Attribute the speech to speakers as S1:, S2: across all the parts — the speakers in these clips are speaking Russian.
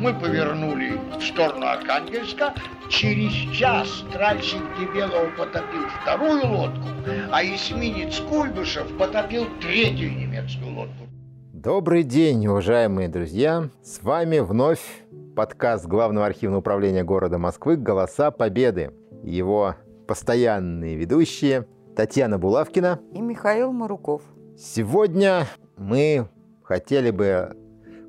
S1: Мы повернули в сторону Архангельска. Через час тральщик Дебелов потопил вторую лодку, а эсминец Куйбышев потопил третью немецкую лодку.
S2: Добрый день, уважаемые друзья! С вами вновь подкаст Главного архивного управления города Москвы «Голоса Победы». Его постоянные ведущие Татьяна Булавкина
S3: и Михаил Маруков.
S2: Сегодня мы хотели бы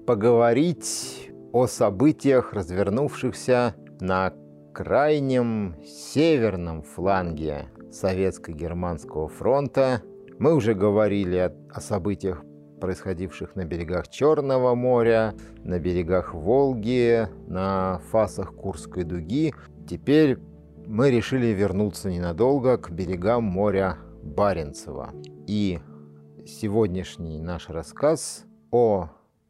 S2: поговорить о событиях, развернувшихся на крайнем северном фланге Советско-Германского фронта. Мы уже говорили о, о событиях, происходивших на берегах Черного моря, на берегах Волги, на фасах Курской дуги. Теперь мы решили вернуться ненадолго к берегам моря Баренцева. И сегодняшний наш рассказ о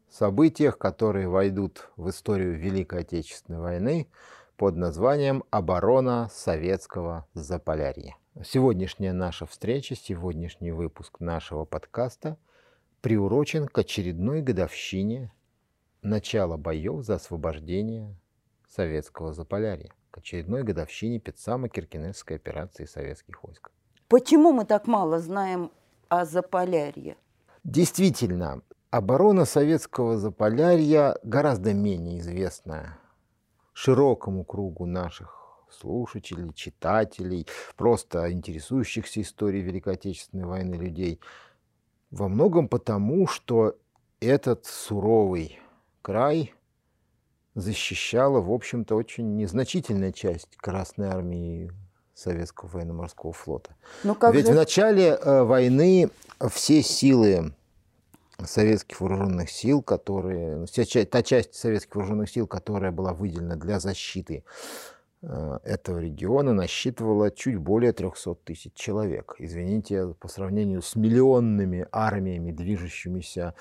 S2: событиях, которые войдут в историю Великой Отечественной войны под названием «Оборона советского Заполярья». Сегодняшняя наша встреча, сегодняшний выпуск нашего подкаста приурочен к очередной годовщине начала боев за освобождение советского Заполярья, к очередной годовщине Петсамо-Киркинесской операции советских войск.
S3: Почему мы так мало знаем о Заполярье?
S2: Действительно, оборона советского Заполярья гораздо менее известна широкому кругу наших слушателей, читателей, просто интересующихся историей Великой Отечественной войны людей. Во многом потому, что этот суровый край защищала, в общем-то, очень незначительная часть Красной Армии Советского военно-морского флота. Но как Ведь же... в начале э, войны все силы советских вооруженных сил, которые, та часть советских вооруженных сил, которая была выделена для защиты э, этого региона, насчитывала чуть более 300 тысяч человек. Извините, по сравнению с миллионными армиями, движущимися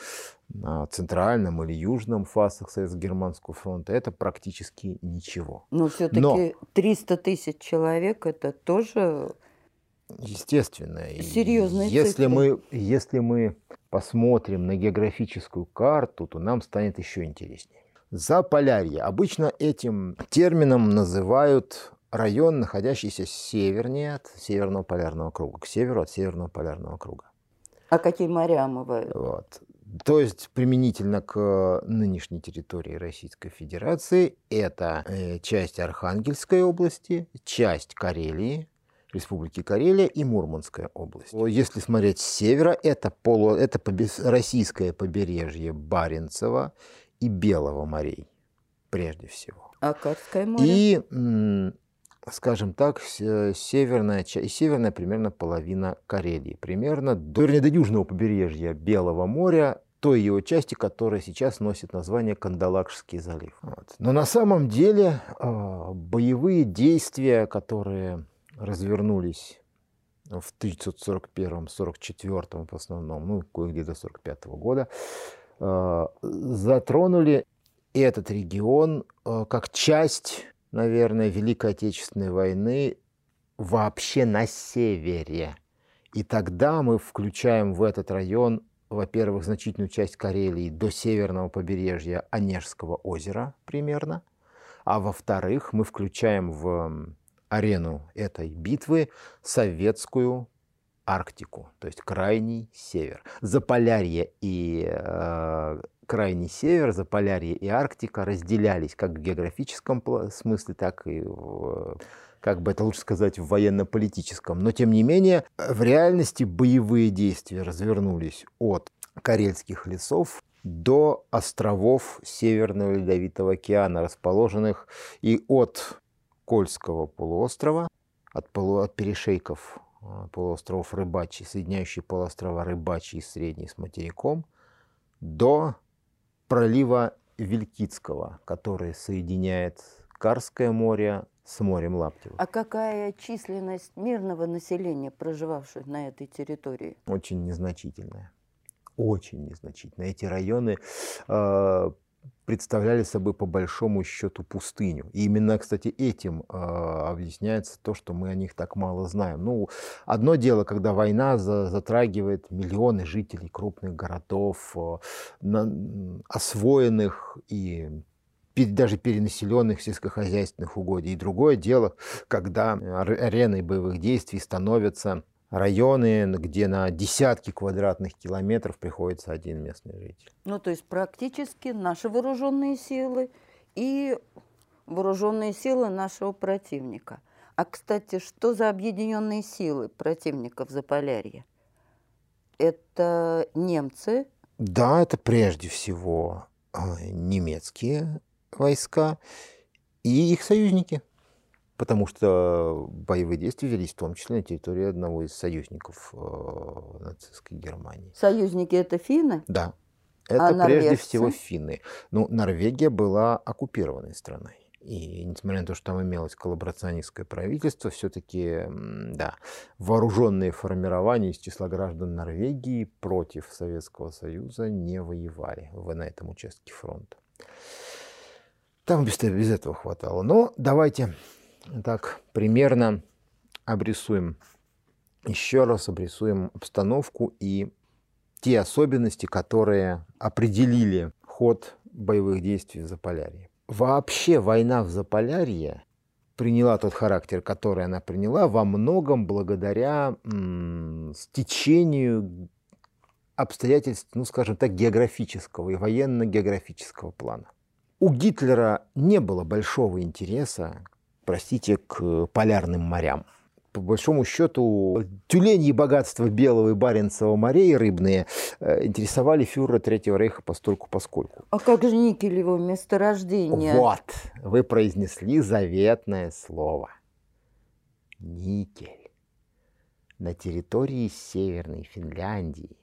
S2: на центральном или южном фасах Советско-Германского фронта, это практически ничего.
S3: Но все-таки Но... 300 тысяч человек это тоже
S2: Естественно.
S3: Серьезные
S2: если
S3: цифры.
S2: мы, если мы посмотрим на географическую карту, то нам станет еще интереснее. Заполярье. Обычно этим термином называют район, находящийся севернее от Северного полярного круга, к северу от Северного полярного круга.
S3: А какие моря омывают?
S2: Вот. То есть применительно к нынешней территории Российской Федерации это э, часть Архангельской области, часть Карелии, Республики Карелия и Мурманская область. Если смотреть с севера, это, полу, это российское побережье Баренцева и Белого морей, прежде всего.
S3: А Карское море?
S2: И, скажем так, северная, и северная примерно половина Карелии. Примерно до, вернее, до южного побережья Белого моря той его части, которая сейчас носит название Кандалакшский залив. Вот. Но на самом деле э, боевые действия, которые развернулись в 1941-44 в основном, ну, кое-где до 45 года, э, затронули этот регион э, как часть, наверное, Великой Отечественной войны вообще на севере. И тогда мы включаем в этот район, во-первых, значительную часть Карелии до северного побережья Онежского озера примерно, а во-вторых, мы включаем в арену этой битвы советскую Арктику, то есть крайний север. Заполярье и э, крайний север, Заполярье и Арктика разделялись как в географическом смысле, так и в, как бы это лучше сказать, в военно-политическом. Но тем не менее, в реальности боевые действия развернулись от Карельских лесов до островов Северного Ледовитого океана, расположенных и от Кольского полуострова, от, полу, от перешейков а, полуостровов Рыбачий, соединяющий полуострова Рыбачий и Средний с материком, до пролива Вилькицкого, который соединяет Карское море с морем Лаптева.
S3: А какая численность мирного населения, проживавших на этой территории?
S2: Очень незначительная. Очень незначительная. Эти районы э, представляли собой по большому счету пустыню. И именно, кстати, этим э, объясняется то, что мы о них так мало знаем. Ну, одно дело, когда война за, затрагивает миллионы жителей крупных городов, э, на, освоенных и даже перенаселенных сельскохозяйственных угодий. И другое дело, когда ареной боевых действий становятся районы, где на десятки квадратных километров приходится один местный житель.
S3: Ну, то есть практически наши вооруженные силы и вооруженные силы нашего противника. А, кстати, что за объединенные силы противников Заполярья? Это немцы?
S2: Да, это прежде всего э, немецкие войска и их союзники потому что боевые действия велись в том числе на территории одного из союзников э, нацистской Германии.
S3: Союзники это финны?
S2: Да. Это а прежде всего финны. Ну, Норвегия была оккупированной страной. И несмотря на то, что там имелось коллаборационистское правительство, все-таки, да, вооруженные формирования из числа граждан Норвегии против Советского Союза не воевали на этом участке фронта. Там без, без этого хватало. Но давайте так примерно обрисуем, еще раз обрисуем обстановку и те особенности, которые определили ход боевых действий в Заполярье. Вообще война в Заполярье приняла тот характер, который она приняла, во многом благодаря м, стечению обстоятельств, ну, скажем так, географического и военно-географического плана. У Гитлера не было большого интереса простите, к полярным морям. По большому счету, тюленьи богатства Белого и Баренцева морей рыбные э, интересовали фюрера Третьего Рейха постольку поскольку.
S3: А как же никелево месторождение?
S2: Вот, вы произнесли заветное слово. Никель. На территории Северной Финляндии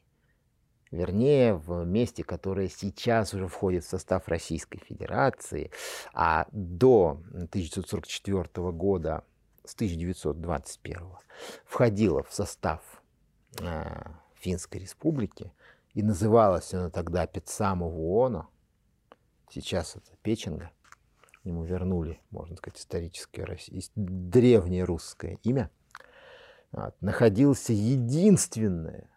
S2: вернее, в месте, которое сейчас уже входит в состав Российской Федерации, а до 1944 года, с 1921 входило в состав э, Финской Республики, и называлась она тогда Петсамовуона, сейчас это Печенга, ему вернули, можно сказать, историческое, древнее русское имя, вот, находился единственное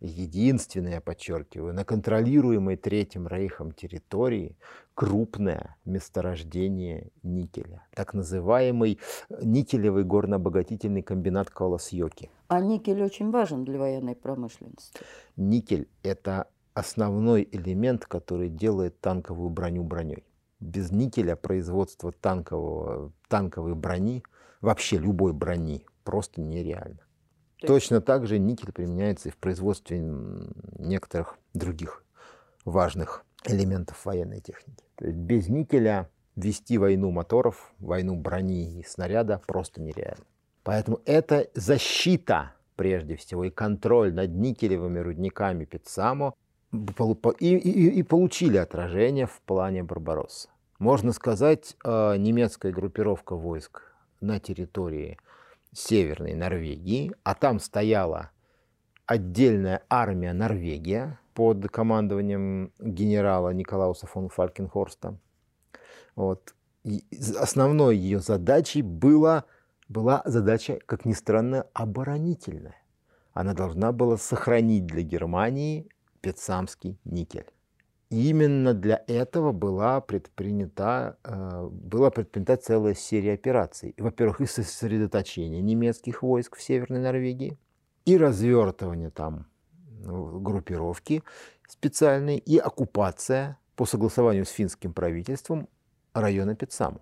S2: единственное, я подчеркиваю, на контролируемой Третьим Рейхом территории крупное месторождение никеля, так называемый никелевый горнообогатительный комбинат Колосьёки.
S3: А никель очень важен для военной промышленности.
S2: Никель – это основной элемент, который делает танковую броню броней. Без никеля производство танкового, танковой брони, вообще любой брони, просто нереально. Точно так же никель применяется и в производстве некоторых других важных элементов военной техники. То есть без никеля вести войну моторов, войну брони и снаряда просто нереально. Поэтому это защита, прежде всего, и контроль над никелевыми рудниками Пиццамо и, и, и получили отражение в плане Барбаросса. Можно сказать, э, немецкая группировка войск на территории Северной Норвегии, а там стояла отдельная армия Норвегия под командованием генерала Николауса фон Фалькенхорста. Вот. И основной ее задачей была, была задача, как ни странно, оборонительная. Она должна была сохранить для Германии Петсамский никель именно для этого была предпринята, э, была предпринята целая серия операций. Во-первых, и сосредоточение немецких войск в Северной Норвегии, и развертывание там ну, группировки специальной, и оккупация по согласованию с финским правительством района Пиццаму.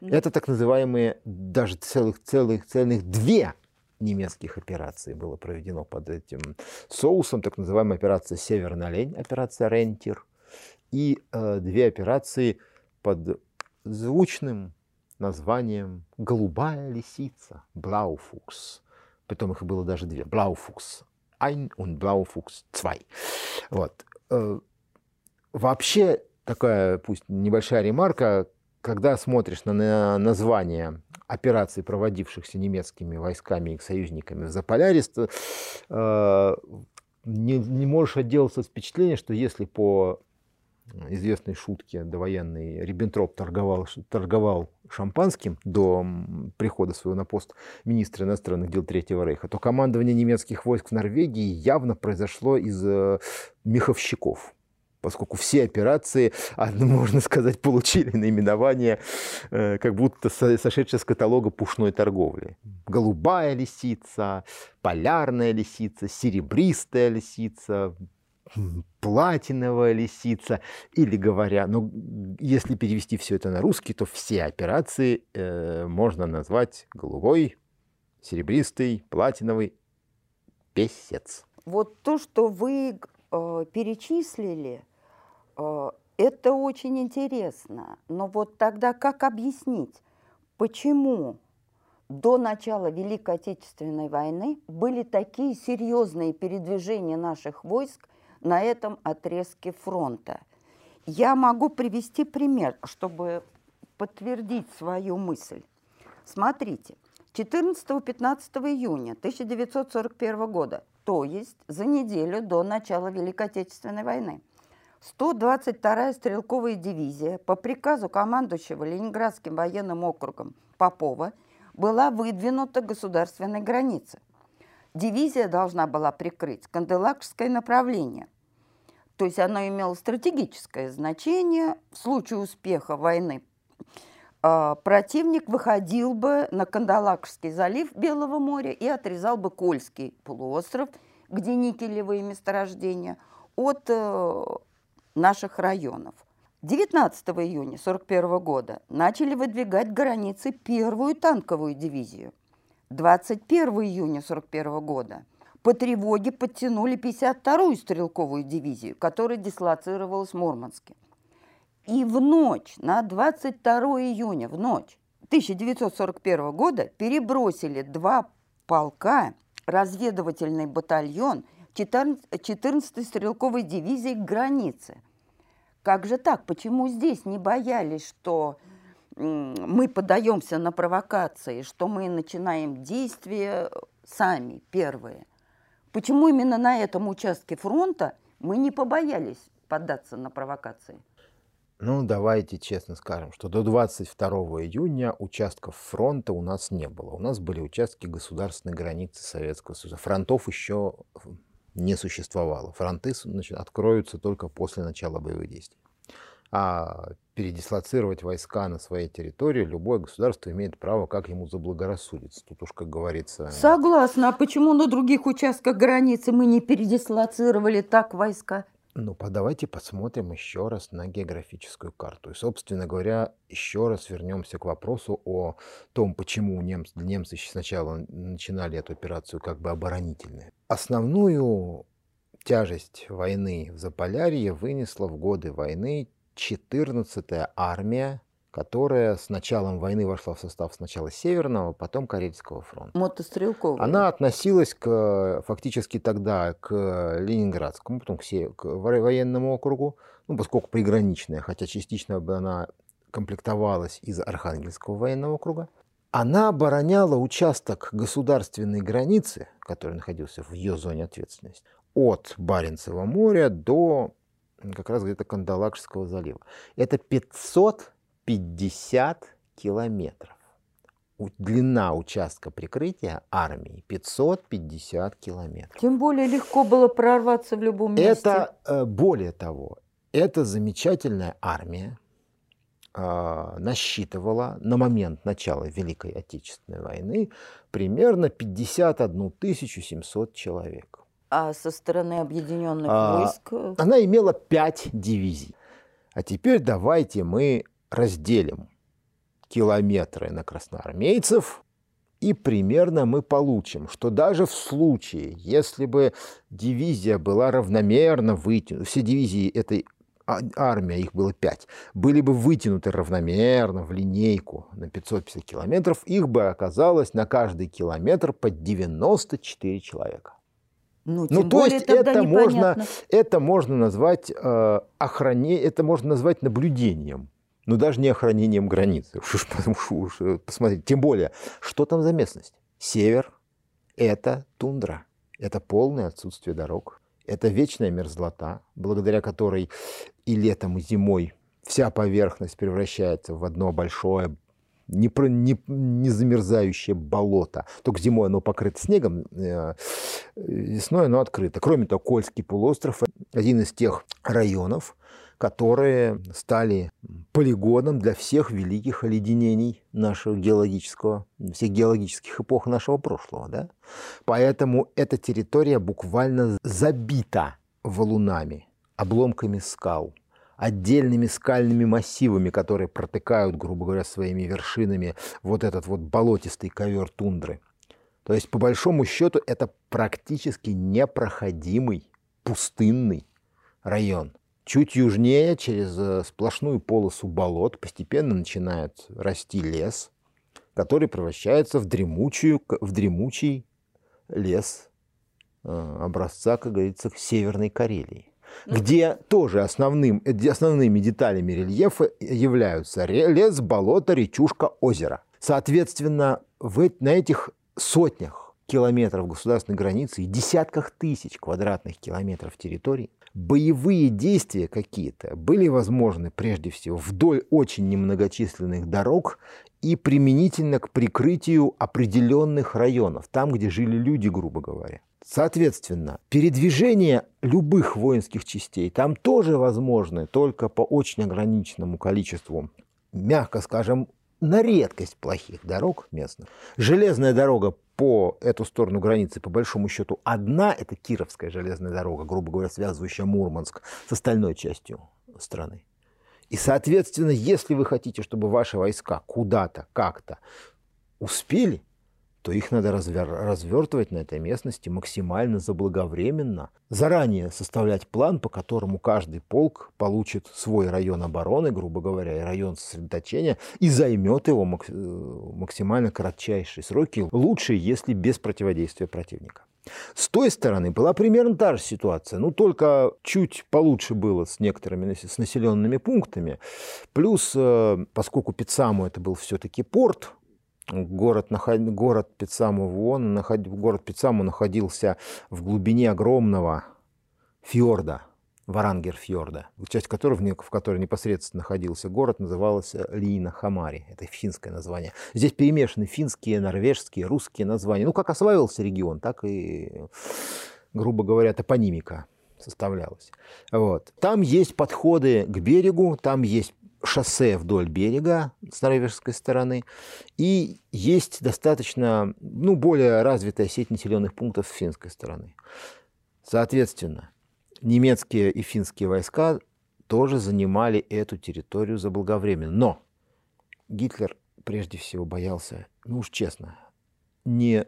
S2: Это так называемые даже целых, целых, целых две немецких операций было проведено под этим соусом, так называемая операция «Северный олень», операция «Рентир», и э, две операции под звучным названием «Голубая лисица» Блауфукс. Притом их было даже две. Блауфукс Ein und Blaufuchs 2. Вот. Э, вообще, такая пусть небольшая ремарка, когда смотришь на название операций, проводившихся немецкими войсками и союзниками в Заполярье, э, не, не можешь отделаться от впечатления, что если по известной шутке довоенной Риббентроп торговал, торговал шампанским до прихода своего на пост министра иностранных дел Третьего Рейха, то командование немецких войск в Норвегии явно произошло из э, меховщиков. поскольку все операции, можно сказать, получили наименование, э, как будто сошедшее с каталога пушной торговли. Голубая лисица, полярная лисица, серебристая лисица, платиновая лисица, или говоря, ну, если перевести все это на русский, то все операции э, можно назвать голубой, серебристый, платиновый, песец.
S3: Вот то, что вы э, перечислили, э, это очень интересно. Но вот тогда как объяснить, почему до начала Великой Отечественной войны были такие серьезные передвижения наших войск на этом отрезке фронта? Я могу привести пример, чтобы подтвердить свою мысль. Смотрите, 14-15 июня 1941 года, то есть за неделю до начала Великой Отечественной войны, 122-я стрелковая дивизия по приказу командующего Ленинградским военным округом Попова была выдвинута к государственной границе. Дивизия должна была прикрыть Канделакское направление. То есть оно имело стратегическое значение в случае успеха войны а, противник выходил бы на Кандалакшский залив Белого моря и отрезал бы Кольский полуостров, где никелевые месторождения, от э, наших районов. 19 июня 1941 года начали выдвигать границы первую танковую дивизию. 21 июня 1941 года по тревоге подтянули 52-ю стрелковую дивизию, которая дислоцировалась в Мурманске. И в ночь на 22 июня, в ночь 1941 года перебросили два полка, разведывательный батальон 14-й стрелковой дивизии к границе. Как же так? Почему здесь не боялись, что мы подаемся на провокации, что мы начинаем действия сами, первые? Почему именно на этом участке фронта мы не побоялись поддаться на провокации?
S2: Ну, давайте честно скажем, что до 22 июня участков фронта у нас не было. У нас были участки государственной границы Советского Союза. Фронтов еще не существовало. Фронты значит, откроются только после начала боевых действий. А передислоцировать войска на своей территории любое государство имеет право, как ему заблагорассудится. Тут уж, как говорится...
S3: Согласна. А почему на других участках границы мы не передислоцировали так войска?
S2: Ну, давайте посмотрим еще раз на географическую карту. И, собственно говоря, еще раз вернемся к вопросу о том, почему немцы, немцы сначала начинали эту операцию как бы оборонительной. Основную тяжесть войны в Заполярье вынесла в годы войны 14-я армия которая с началом войны вошла в состав сначала Северного, потом Карельского фронта.
S3: Мотострелковая.
S2: Она относилась к, фактически тогда к Ленинградскому, потом к, к военному округу, ну, поскольку приграничная, хотя частично бы она комплектовалась из Архангельского военного округа. Она обороняла участок государственной границы, который находился в ее зоне ответственности, от Баренцева моря до как раз где-то Кандалакшского залива. Это 500 50 километров. Длина участка прикрытия армии 550 километров.
S3: Тем более легко было прорваться в любом месте.
S2: Это, более того, эта замечательная армия э, насчитывала на момент начала Великой Отечественной войны примерно 51 700 человек.
S3: А со стороны объединенных а, войск?
S2: Она имела пять дивизий. А теперь давайте мы разделим километры на красноармейцев, и примерно мы получим, что даже в случае, если бы дивизия была равномерно вытянута, все дивизии этой а, армии, их было пять, были бы вытянуты равномерно в линейку на 550 километров, их бы оказалось на каждый километр по 94 человека.
S3: Ну, ну то есть это
S2: можно, это можно назвать э, охране, это можно назвать наблюдением но даже не охранением границы. Уж, уж, уж, э, посмотрите, тем более, что там за местность? Север – это тундра, это полное отсутствие дорог, это вечная мерзлота, благодаря которой и летом, и зимой вся поверхность превращается в одно большое не, про, не, не замерзающее болото. Только зимой оно покрыто снегом, э, весной оно открыто. Кроме того, Кольский полуостров – один из тех районов, которые стали полигоном для всех великих оледенений нашего геологического, всех геологических эпох нашего прошлого. Да? Поэтому эта территория буквально забита валунами, обломками скал, отдельными скальными массивами, которые протыкают, грубо говоря, своими вершинами вот этот вот болотистый ковер тундры. То есть, по большому счету, это практически непроходимый пустынный район – Чуть южнее, через э, сплошную полосу болот, постепенно начинает расти лес, который превращается в, дремучую, в дремучий лес э, образца, как говорится, Северной Карелии где тоже основным, э, основными деталями рельефа являются лес, болото, речушка, озеро. Соответственно, в, на этих сотнях километров государственной границы и десятках тысяч квадратных километров территорий боевые действия какие-то были возможны прежде всего вдоль очень немногочисленных дорог и применительно к прикрытию определенных районов, там, где жили люди, грубо говоря. Соответственно, передвижение любых воинских частей там тоже возможны только по очень ограниченному количеству, мягко скажем, на редкость плохих дорог местных. Железная дорога по эту сторону границы, по большому счету, одна – это Кировская железная дорога, грубо говоря, связывающая Мурманск с остальной частью страны. И, соответственно, если вы хотите, чтобы ваши войска куда-то, как-то успели, то их надо развер... развертывать на этой местности максимально заблаговременно. Заранее составлять план, по которому каждый полк получит свой район обороны, грубо говоря, и район сосредоточения, и займет его мак... Э, максимально кратчайшие сроки, лучше, если без противодействия противника. С той стороны была примерно та же ситуация, ну только чуть получше было с некоторыми с населенными пунктами. Плюс, э, поскольку Пицаму это был все-таки порт, Город, город Пицаму, он, город Пицаму находился в глубине огромного фьорда, Варангер-фьорда, часть которого, в которой непосредственно находился город, называлась Лина Хамари. Это финское название. Здесь перемешаны финские, норвежские, русские названия. Ну, как осваивался регион, так и, грубо говоря, топонимика составлялась. Вот. Там есть подходы к берегу, там есть шоссе вдоль берега с норвежской стороны, и есть достаточно, ну, более развитая сеть населенных пунктов с финской стороны. Соответственно, немецкие и финские войска тоже занимали эту территорию заблаговременно. Но Гитлер прежде всего боялся, ну уж честно, не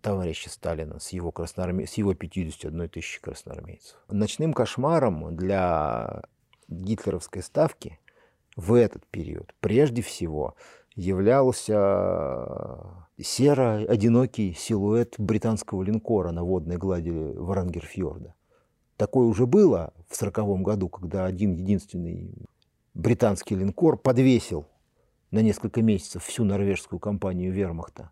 S2: товарища Сталина с его, красноарме... с его 51 тысячи красноармейцев. Ночным кошмаром для гитлеровской ставки в этот период прежде всего являлся серо-одинокий силуэт британского линкора на водной глади Варангерфьорда. Такое уже было в сороковом году, когда один единственный британский линкор подвесил на несколько месяцев всю норвежскую компанию вермахта,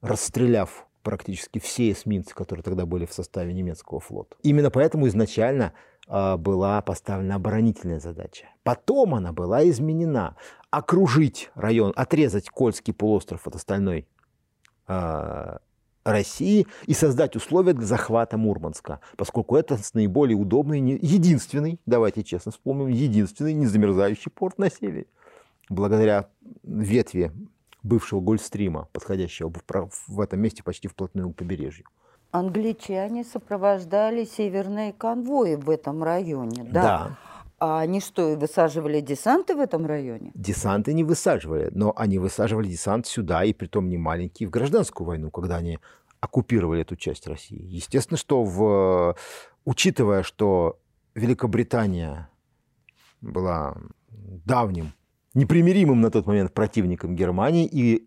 S2: расстреляв практически все эсминцы, которые тогда были в составе немецкого флота. Именно поэтому изначально а, была поставлена оборонительная задача. Потом она была изменена. Окружить район, отрезать Кольский полуостров от остальной э, России и создать условия для захвата Мурманска, поскольку это наиболее удобный, единственный, давайте честно вспомним, единственный незамерзающий порт на севере. Благодаря ветви бывшего Гольфстрима, подходящего в этом месте почти вплотную к побережью
S3: англичане сопровождали северные конвои в этом районе, да?
S2: Да.
S3: А они что, высаживали десанты в этом районе?
S2: Десанты не высаживали, но они высаживали десант сюда, и притом не маленький, в гражданскую войну, когда они оккупировали эту часть России. Естественно, что в, учитывая, что Великобритания была давним, непримиримым на тот момент противником Германии, и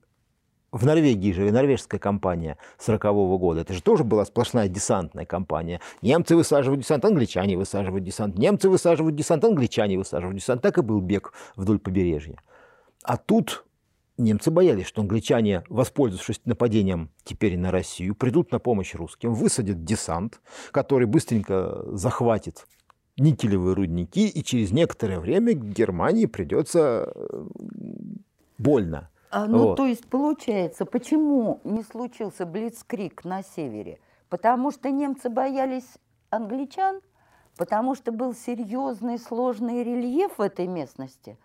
S2: в Норвегии же, норвежская компания 40 -го года, это же тоже была сплошная десантная компания. Немцы высаживают десант, англичане высаживают десант, немцы высаживают десант, англичане высаживают десант. Так и был бег вдоль побережья. А тут немцы боялись, что англичане, воспользовавшись нападением теперь на Россию, придут на помощь русским, высадят десант, который быстренько захватит никелевые рудники, и через некоторое время Германии придется э, больно
S3: А, ну,
S2: Вот.
S3: то есть, получается, почему не случился Блицкрик на севере? Потому что немцы боялись англичан? Потому что был серьезный, сложный рельеф в этой местности?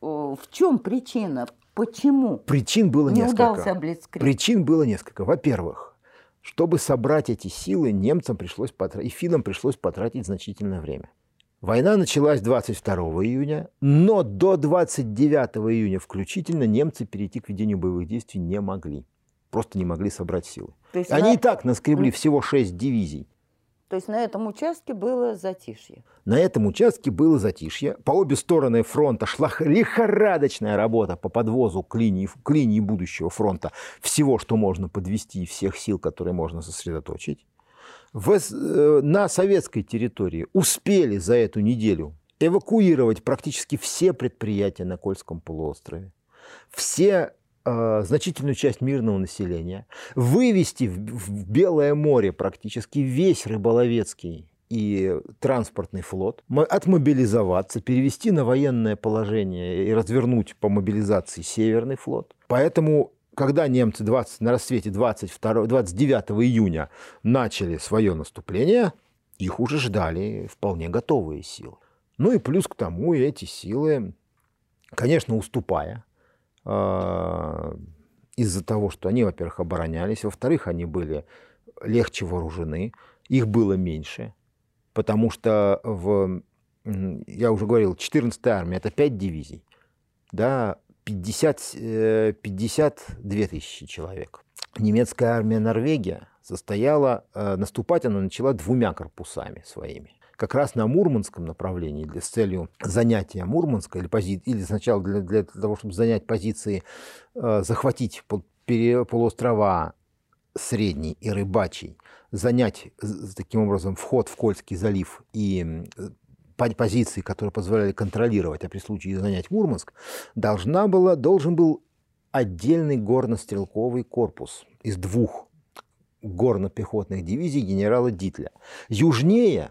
S3: В чем причина? Почему
S2: Причин было
S3: не
S2: несколько.
S3: удался Блицкрик?
S2: Причин было несколько. Во-первых, чтобы собрать эти силы, немцам пришлось потратить, и финнам пришлось потратить значительное время. Война началась 22 июня, но до 29 июня включительно немцы перейти к ведению боевых действий не могли. Просто не могли собрать силы.
S3: То есть,
S2: Они
S3: на,
S2: и так наскребли всего 6 дивизий.
S3: То есть на этом участке было затишье.
S2: На этом участке было затишье. По обе стороны фронта шла лихорадочная работа по подвозу к линии, к линии будущего фронта всего, что можно подвести, всех сил, которые можно сосредоточить. В э, на советской территории успели за эту неделю эвакуировать практически все предприятия на Кольском полуострове, все значительную часть мирного населения, вывести в, в Белое море практически весь рыболовецкий и транспортный флот, мо- отмобилизоваться, перевести на военное положение и развернуть по мобилизации Северный флот. Поэтому, когда немцы 20, на рассвете 22, 29 июня начали свое наступление, их уже ждали вполне готовые силы. Ну и плюс к тому эти силы, конечно, уступая, а, из-за того, что они, во-первых, оборонялись, во-вторых, они были легче вооружены, их было меньше, потому что в, я уже говорил, 14-я армия это 5 дивизий, да, 50, э, 52 тысячи человек. Немецкая армия Норвегия состояла, э, наступать она начала двумя корпусами своими. Как раз на Мурманском направлении для, с целью занятия Мурманска или, пози, или сначала для, для того, чтобы занять позиции, э, захватить пол- пере- полуострова Средний и Рыбачий, занять таким образом вход в Кольский залив и э, по- позиции, которые позволяли контролировать, а при случае занять Мурманск, должна была, должен был отдельный горно-стрелковый корпус из двух горно-пехотных дивизий генерала Дитля. Южнее,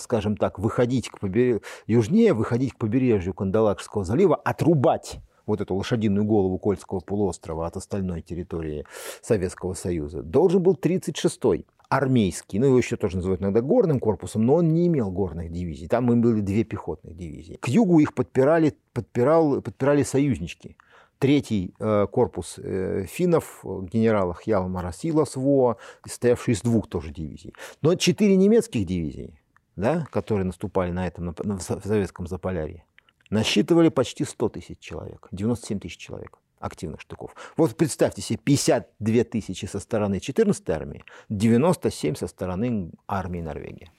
S2: скажем так, выходить к побережью, южнее выходить к побережью Кандалакшского залива, отрубать вот эту лошадиную голову Кольского полуострова от остальной территории Советского Союза, должен был 36-й армейский, ну его еще тоже называют иногда горным корпусом, но он не имел горных дивизий. Там им были две пехотных дивизии. К югу их подпирали, подпирал, подпирали союзнички. Третий э, корпус э, финнов, э, генерала Хьялмара Силасво, состоявший из двух тоже дивизий. Но четыре немецких дивизии, да, которые наступали на этом, на, в советском Заполярье, насчитывали почти 100 тысяч человек, 97 тысяч человек активных штыков. Вот представьте себе, 52 тысячи со стороны 14-й армии, 97 со стороны армии Норвегии.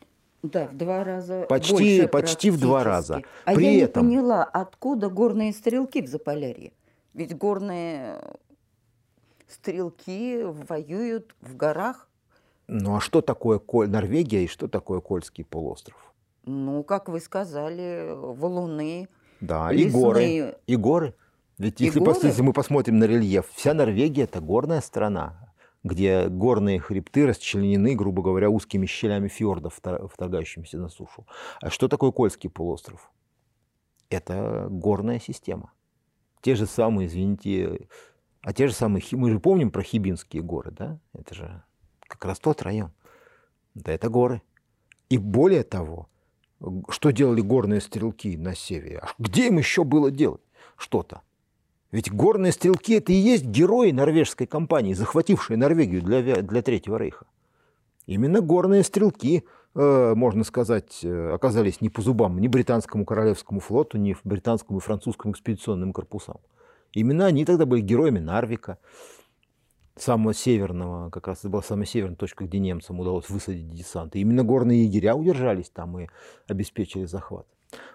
S3: Да, в два раза
S2: Почти-
S3: больше
S2: почти в два раза.
S3: А
S2: При
S3: я
S2: этом-
S3: не поняла, откуда горные стрелки в Заполярье? Ведь горные стрелки воюют в горах.
S2: Ну а что такое Коль- Норвегия и что такое Кольский полуостров?
S3: Ну, как вы сказали, валуны,
S2: Да, и горы.
S3: лесные.
S2: И горы. Ведь
S3: И
S2: если, пос-
S3: горы?
S2: если мы посмотрим на рельеф, вся Норвегия это горная страна, где горные хребты расчленены, грубо говоря, узкими щелями фьордов, втор- вторгающимися на сушу. А что такое Кольский полуостров? Это горная система. Те же самые, извините, а те же самые, мы же помним про Хибинские горы, да? Это же как раз тот район. Да, это горы. И более того, что делали горные стрелки на севере? А где им еще было делать что-то? Ведь горные стрелки это и есть герои норвежской компании, захватившие Норвегию для, для Третьего рейха. Именно горные стрелки, э, можно сказать, э, оказались не по зубам ни британскому королевскому флоту, ни британскому и французскому экспедиционным корпусам. Именно они тогда были героями Нарвика, самого северного, как раз это была самая северная точка, где немцам удалось высадить десант. И именно горные егеря удержались там и обеспечили захват.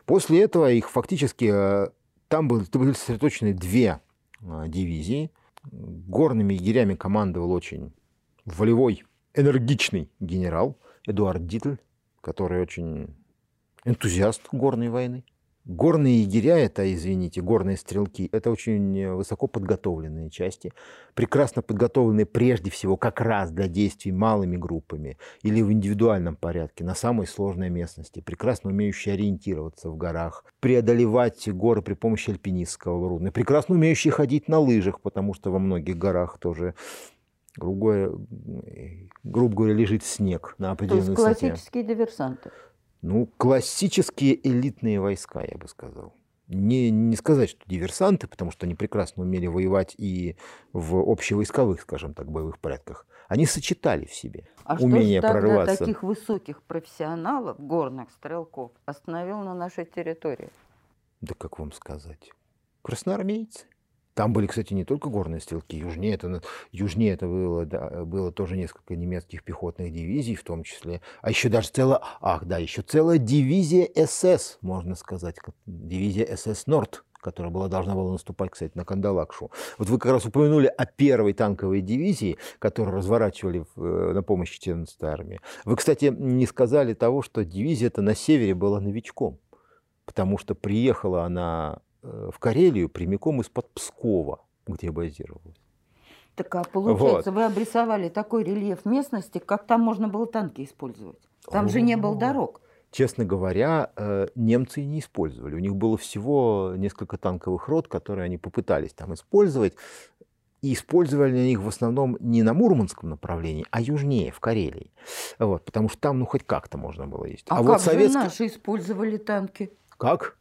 S2: После этого их фактически э, там были, были сосредоточены две э, дивизии. Горными егерями командовал очень волевой, энергичный генерал Эдуард Дитль, который очень энтузиаст горной войны. Горные егеря, это, извините, горные стрелки, это очень высоко подготовленные части, прекрасно подготовленные прежде всего как раз для действий малыми группами или в индивидуальном порядке на самой сложной местности, прекрасно умеющие ориентироваться в горах, преодолевать горы при помощи альпинистского оборудования, прекрасно умеющие ходить на лыжах, потому что во многих горах тоже грубо говоря, грубо говоря, лежит снег на определенной
S3: То есть классические диверсанты.
S2: Ну, классические элитные войска, я бы сказал. Не, не сказать, что диверсанты, потому что они прекрасно умели воевать и в общевойсковых, скажем так, боевых порядках. Они сочетали в себе
S3: а
S2: умение
S3: что ж тогда
S2: прорываться.
S3: таких высоких профессионалов, горных стрелков, остановил на нашей территории?
S2: Да как вам сказать? Красноармейцы. Там были, кстати, не только горные стрелки. Южнее это, южнее это было, да, было тоже несколько немецких пехотных дивизий, в том числе. А еще даже целая, ах да, еще целая дивизия СС, можно сказать, дивизия СС Норд, которая была, должна была наступать, кстати, на Кандалакшу. Вот вы как раз упомянули о первой танковой дивизии, которую разворачивали в, э, на помощь 14-й армии. Вы, кстати, не сказали того, что дивизия-то на севере была новичком, потому что приехала она в Карелию прямиком из-под Пскова, где базировалась.
S3: Так а получается, вот. вы обрисовали такой рельеф местности, как там можно было танки использовать? Там О, же не было дорог.
S2: Честно говоря, э, немцы не использовали. У них было всего несколько танковых рот, которые они попытались там использовать. И использовали они их в основном не на Мурманском направлении, а южнее, в Карелии. Вот, потому что там, ну, хоть как-то можно было ездить.
S3: А, а как вот советск... же наши использовали танки?
S2: Как?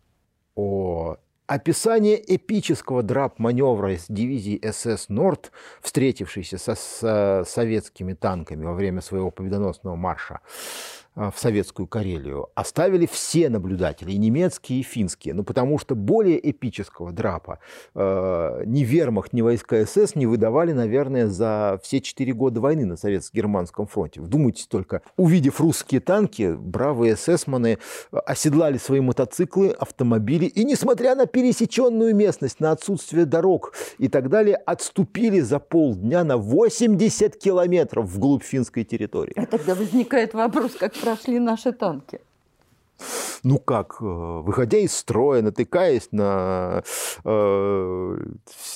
S2: О, Описание эпического драп-маневра из дивизии СС «Норд», встретившейся со, с советскими танками во время своего победоносного марша, в советскую Карелию оставили все наблюдатели, и немецкие, и финские. Ну, потому что более эпического драпа э, ни вермахт, ни войска СС не выдавали, наверное, за все четыре года войны на Советско-Германском фронте. Вдумайтесь только, увидев русские танки, бравые эсэсманы оседлали свои мотоциклы, автомобили, и, несмотря на пересеченную местность, на отсутствие дорог и так далее, отступили за полдня на 80 километров вглубь финской территории.
S3: А тогда возникает вопрос, как прошли наши танки?
S2: ну как, э, выходя из строя, натыкаясь на, э,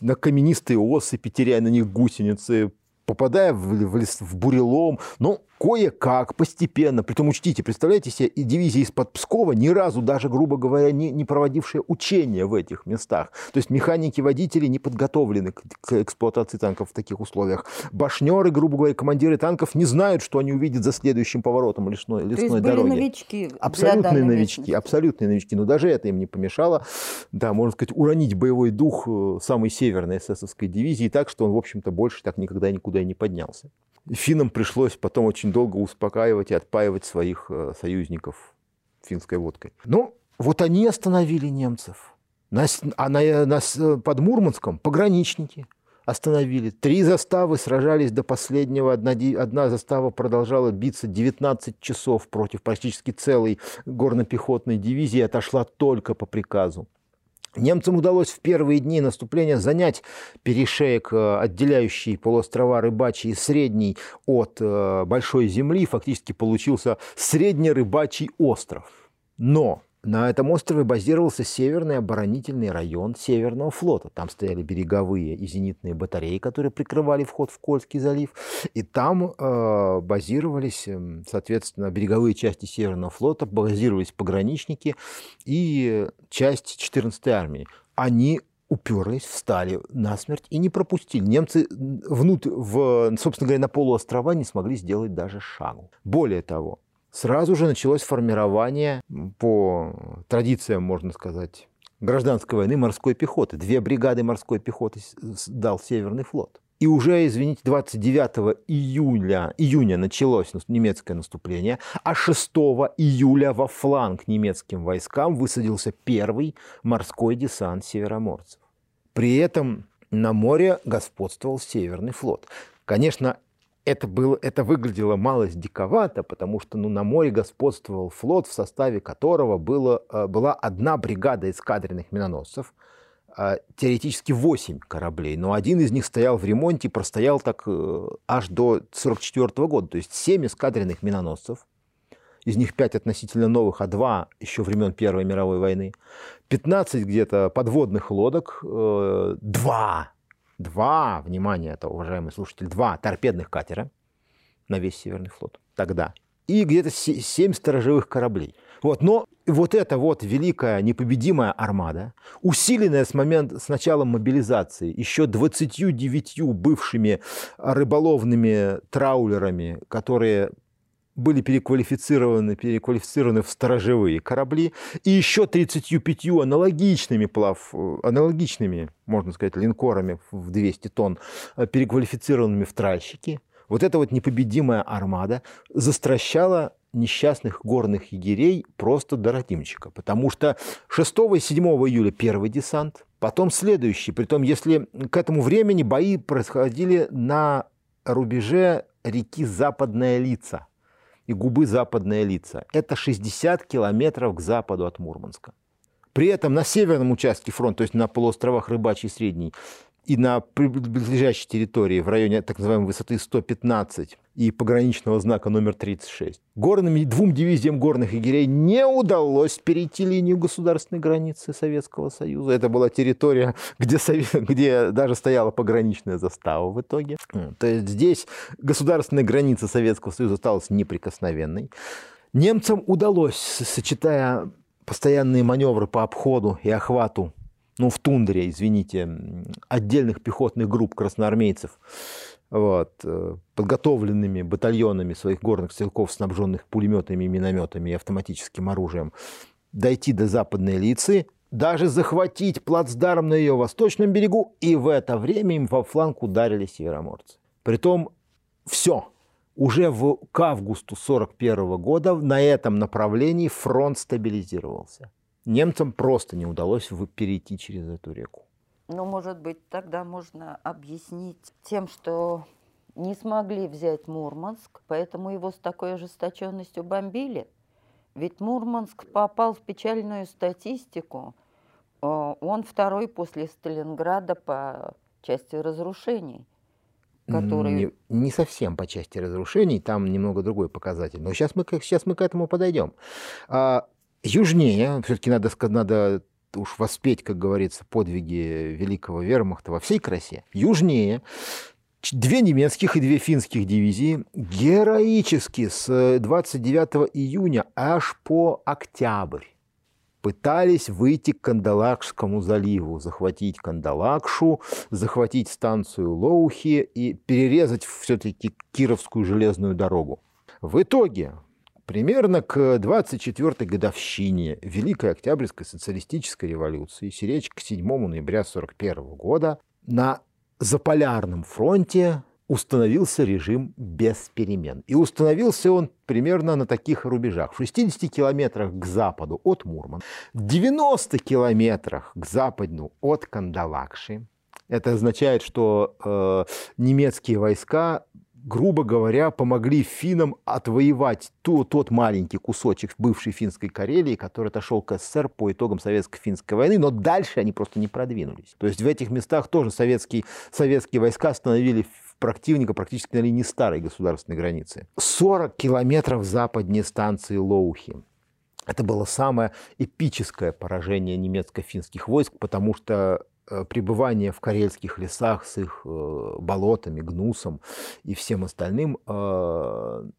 S2: на каменистые осыпи, теряя на них гусеницы, попадая в, в, в бурелом, ну, кое-как, постепенно. Притом учтите, представляете себе, и дивизия из-под Пскова ни разу даже, грубо говоря, не, не проводившая учения в этих местах. То есть механики-водители не подготовлены к, к эксплуатации танков в таких условиях. Башнеры, грубо говоря, командиры танков не знают, что они увидят за следующим поворотом лесной, лесной
S3: То есть
S2: дороги.
S3: Были новички
S2: абсолютные новички, местности. абсолютные новички. Но даже это им не помешало, да, можно сказать, уронить боевой дух э, самой северной эсэсовской дивизии так, что он, в общем-то, больше так никогда никуда и не поднялся. Финнам пришлось потом очень долго успокаивать и отпаивать своих э, союзников финской водкой. Но вот они остановили немцев. Нас, а на, нас э, под Мурманском пограничники остановили. Три заставы сражались до последнего. Одна, одна застава продолжала биться 19 часов против практически целой горно-пехотной дивизии отошла только по приказу. Немцам удалось в первые дни наступления занять перешеек, э, отделяющий полуострова Рыбачий и Средний от э, Большой Земли. Фактически получился Среднерыбачий остров. Но на этом острове базировался Северный оборонительный район Северного флота. Там стояли береговые и зенитные батареи, которые прикрывали вход в Кольский залив. И там э, базировались, эм, соответственно, береговые части Северного флота, базировались пограничники и часть 14-й армии. Они уперлись, встали насмерть и не пропустили. Немцы внутрь, в, собственно говоря, на полуострова не смогли сделать даже шагу. Более того, сразу же началось формирование по традициям, можно сказать, гражданской войны морской пехоты. Две бригады морской пехоты дал Северный флот. И уже, извините, 29 июля, июня началось немецкое наступление, а 6 июля во фланг немецким войскам высадился первый морской десант североморцев. При этом на море господствовал Северный флот. Конечно, это, было, это выглядело малость диковато, потому что ну, на море господствовал флот, в составе которого было, э, была одна бригада эскадренных миноносцев, э, теоретически 8 кораблей, но один из них стоял в ремонте, простоял так э, аж до 1944 года, то есть 7 эскадренных миноносцев из них 5 относительно новых, а 2 еще времен Первой мировой войны. 15 где-то подводных лодок, 2, 2, внимание, это, уважаемый слушатель, 2 торпедных катера на весь Северный флот тогда. И где-то 7 сторожевых кораблей. Вот, но вот эта вот великая непобедимая армада, усиленная с, момента, с началом мобилизации еще 29 бывшими рыболовными траулерами, которые были переквалифицированы, переквалифицированы в сторожевые корабли, и еще 35 аналогичными, плав, аналогичными, можно сказать, линкорами в 200 тонн, э, переквалифицированными в тральщики. Вот эта вот непобедимая армада застращала несчастных горных егерей просто до Ратимчика, потому что 6 и 7 июля первый десант, потом следующий, притом если к этому времени бои происходили на рубеже реки Западная Лица – и губы западное лица. Это 60 километров к западу от Мурманска. При этом на северном участке фронта, то есть на полуостровах Рыбачий Средний, и на ближайшей территории в районе так называемой высоты 115 и пограничного знака номер 36. Горным, двум дивизиям горных егерей не удалось перейти линию государственной границы Советского Союза. Это была территория, где, где даже стояла пограничная застава в итоге. То есть здесь государственная граница Советского Союза осталась неприкосновенной. Немцам удалось, сочетая постоянные маневры по обходу и охвату ну, в тундре, извините, отдельных пехотных групп красноармейцев, вот, э, подготовленными батальонами своих горных стрелков, снабженных пулеметами, минометами и автоматическим оружием, дойти до западной лицы, даже захватить плацдарм на ее восточном берегу, и в это время им во фланг ударили североморцы. Притом все, уже в, к августу 1941 года на этом направлении фронт стабилизировался немцам просто не удалось перейти через эту реку.
S3: Ну, может быть, тогда можно объяснить тем, что не смогли взять Мурманск, поэтому его с такой ожесточенностью бомбили. Ведь Мурманск попал в печальную статистику. Э, он второй после Сталинграда по части разрушений.
S2: Который... Не, не совсем по части разрушений, там немного другой показатель. Но сейчас мы, сейчас мы к этому подойдем. А, Южнее, все-таки надо, надо уж воспеть, как говорится, подвиги великого вермахта во всей красе. Южнее две немецких и две финских дивизии героически с 29 июня аж по октябрь пытались выйти к Кандалакшскому заливу, захватить Кандалакшу, захватить станцию Лоухи и перерезать все-таки Кировскую железную дорогу. В итоге Примерно к 24-й годовщине Великой Октябрьской социалистической революции, сиречь к 7 ноября 1941 года, на Заполярном фронте установился режим без перемен. И установился он примерно на таких рубежах. В 60 километрах к западу от Мурман, в 90 километрах к западу от Кандалакши. Это означает, что э, немецкие войска грубо говоря, помогли финнам отвоевать ту, тот маленький кусочек бывшей финской Карелии, который отошел к СССР по итогам Советско-финской войны, но дальше они просто не продвинулись. То есть в этих местах тоже советские, советские войска остановили противника практически на линии старой государственной границы. 40 километров западнее станции Лоухи. Это было самое эпическое поражение немецко-финских войск, потому что пребывание в карельских лесах с их э, болотами, гнусом и всем остальным э,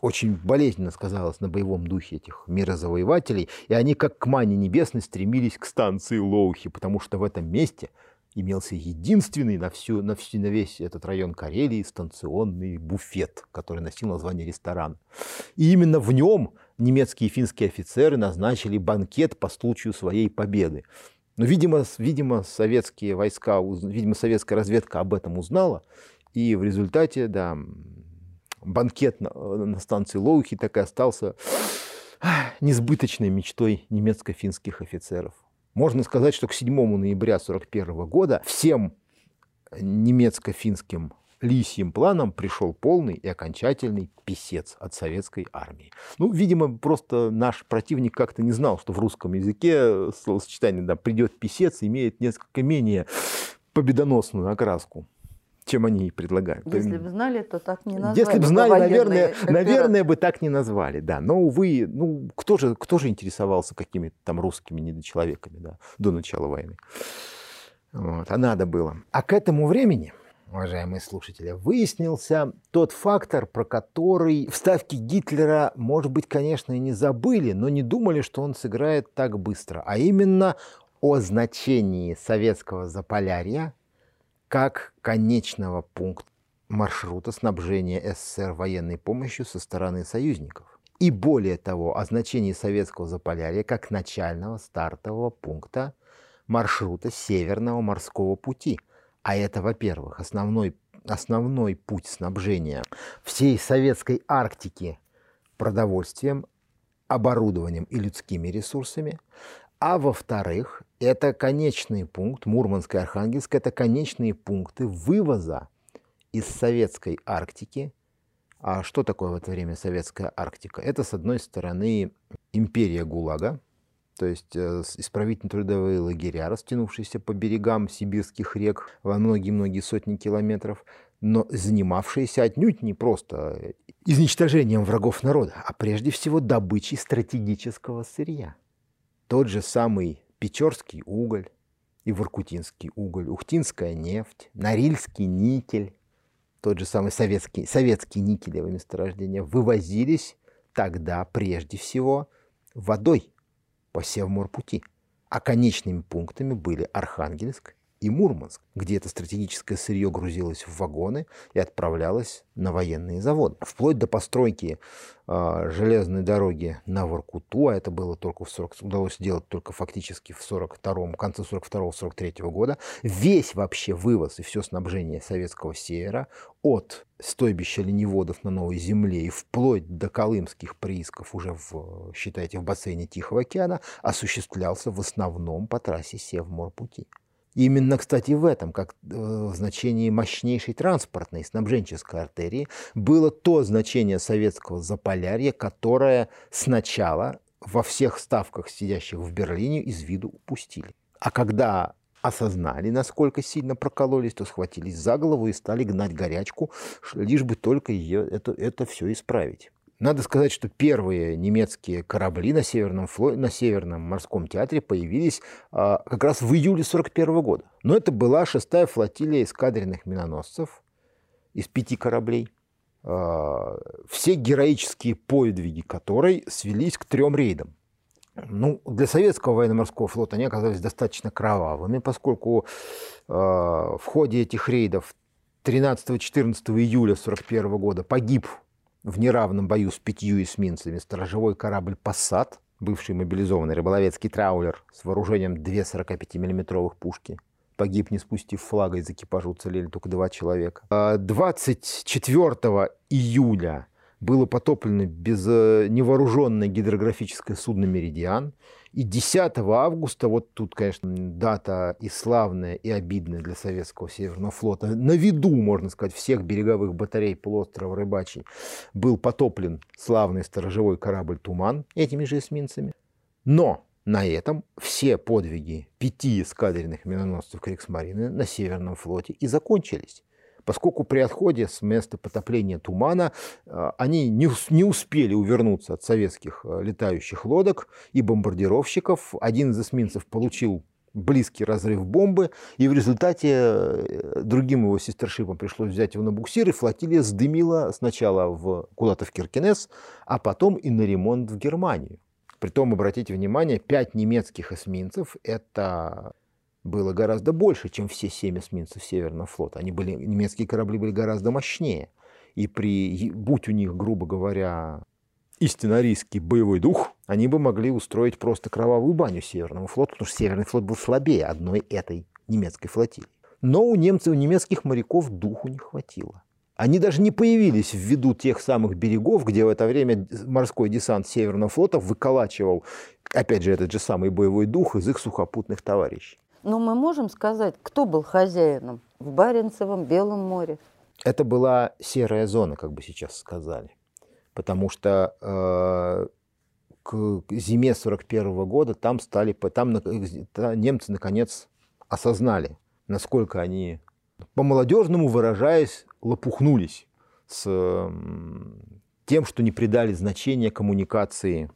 S2: очень болезненно сказалось на боевом духе этих мирозавоевателей, и они как к мане небесной стремились к станции Лоухи, потому что в этом месте имелся единственный на, всю, на, всю, на весь этот район Карелии станционный буфет, который носил название ресторан. И именно в нем немецкие и финские офицеры назначили банкет по случаю своей победы. Но, видимо, видимо, советские войска, видимо, советская разведка об этом узнала, и в результате, да, банкет на, на станции Лоухи так и остался несбыточной мечтой немецко-финских офицеров. Можно сказать, что к 7 ноября 1941 года всем немецко-финским лисьим планом пришел полный и окончательный писец от советской армии. Ну, видимо, просто наш противник как-то не знал, что в русском языке словосочетание да, «придет писец» имеет несколько менее победоносную окраску. чем они предлагают.
S3: Если бы знали, то так не назвали.
S2: Если бы знали, наверное, наверное, бы так не назвали, да. Но, увы, ну, кто же, кто же интересовался какими-то там русскими недочеловеками, да, до начала войны. Вот, а надо было. А к этому времени, уважаемые слушатели, выяснился тот фактор, про который вставки Гитлера, может быть, конечно, и не забыли, но не думали, что он сыграет так быстро. А именно о значении советского Заполярья как конечного пункта маршрута снабжения СССР военной помощью со стороны союзников. И более того, о значении советского Заполярья как начального стартового пункта маршрута Северного морского пути. А это, во-первых, основной, основной путь снабжения всей советской Арктики продовольствием, оборудованием и людскими ресурсами. А во-вторых, это конечный пункт, Мурманск и Архангельск, это конечные пункты вывоза из советской Арктики. А что такое в это время советская Арктика? Это, с одной стороны, империя ГУЛАГа, то есть э, исправительно-трудовые лагеря, растянувшиеся по берегам сибирских рек во многие-многие сотни километров, но занимавшиеся отнюдь не просто изничтожением врагов народа, а прежде всего добычей стратегического сырья. Тот же самый Печорский уголь и Воркутинский уголь, Ухтинская нефть, Норильский никель, тот же самый советский, советский никелевые месторождения вывозились тогда прежде всего водой по Севморпути. А конечными пунктами были Архангельск и Мурманск, где это стратегическое сырье грузилось в вагоны и отправлялось на военные заводы. Вплоть до постройки э, железной дороги на Воркуту, а это было только в 40, удалось сделать только фактически в 42 конце 42-43 года, весь вообще вывоз и все снабжение советского севера от стойбища лениводов на Новой Земле и вплоть до колымских приисков уже, в, считайте, в бассейне Тихого океана осуществлялся в основном по трассе Севморпути. Именно, кстати, в этом, как э, в значении мощнейшей транспортной снабженческой артерии, было то значение советского Заполярья, которое сначала во всех ставках, сидящих в Берлине, из виду упустили. А когда осознали, насколько сильно прокололись, то схватились за голову и стали гнать горячку, лишь бы только ее, это, это все исправить. Надо сказать, что первые немецкие корабли на Северном, фло... на Северном морском театре появились а, как раз в июле 1941 года. Но это была шестая флотилия эскадренных миноносцев из пяти кораблей, а, все героические подвиги которой свелись к трем рейдам. Ну, для советского военно-морского флота они оказались достаточно кровавыми, поскольку э, в ходе этих рейдов 13-14 июля 1941 года погиб в неравном бою с пятью эсминцами сторожевой корабль «Пассат», бывший мобилизованный рыболовецкий траулер с вооружением две 45 миллиметровых пушки. Погиб, не спустив флага, из экипажа уцелели только два человека. 24 а, июля было потоплено без э, невооруженное гидрографическое судно «Меридиан». И 10 августа, вот тут, конечно, дата и славная, и обидная для советского Северного флота, на виду, можно сказать, всех береговых батарей полуострова Рыбачий, был потоплен славный сторожевой корабль «Туман» этими же эсминцами. Но на этом все подвиги пяти эскадренных миноносцев Криксмарины на Северном флоте и закончились поскольку при отходе с места потопления тумана э, они не, успели увернуться от советских э, летающих лодок и бомбардировщиков. Один из эсминцев получил близкий разрыв бомбы, и в результате э, другим его сестершипам пришлось взять его на буксир, и флотилия сдымила сначала в, куда-то в Киркинес, а потом и на ремонт в Германию. Притом, обратите внимание, пять немецких эсминцев – это было гораздо больше, чем все семь эсминцев Северного флота. Они были, немецкие корабли были гораздо мощнее. И при, будь у них, грубо говоря, истинно арийский боевой дух, они бы могли устроить просто кровавую баню Северному флоту, потому что Северный флот был слабее одной этой немецкой флотилии. Но у немцев, у немецких моряков духу не хватило. Они даже не появились в виду тех самых берегов, где в это время морской десант Северного флота выколачивал, опять же, этот же самый боевой дух из их сухопутных товарищей.
S3: Но мы можем сказать, кто был хозяином в Баренцевом, Белом море?
S2: Это была серая зона, как бы сейчас сказали. Потому что э, к зиме 41 года там стали, там, там немцы наконец осознали, насколько они по-молодежному выражаясь, лопухнулись с тем, что не придали значения коммуникации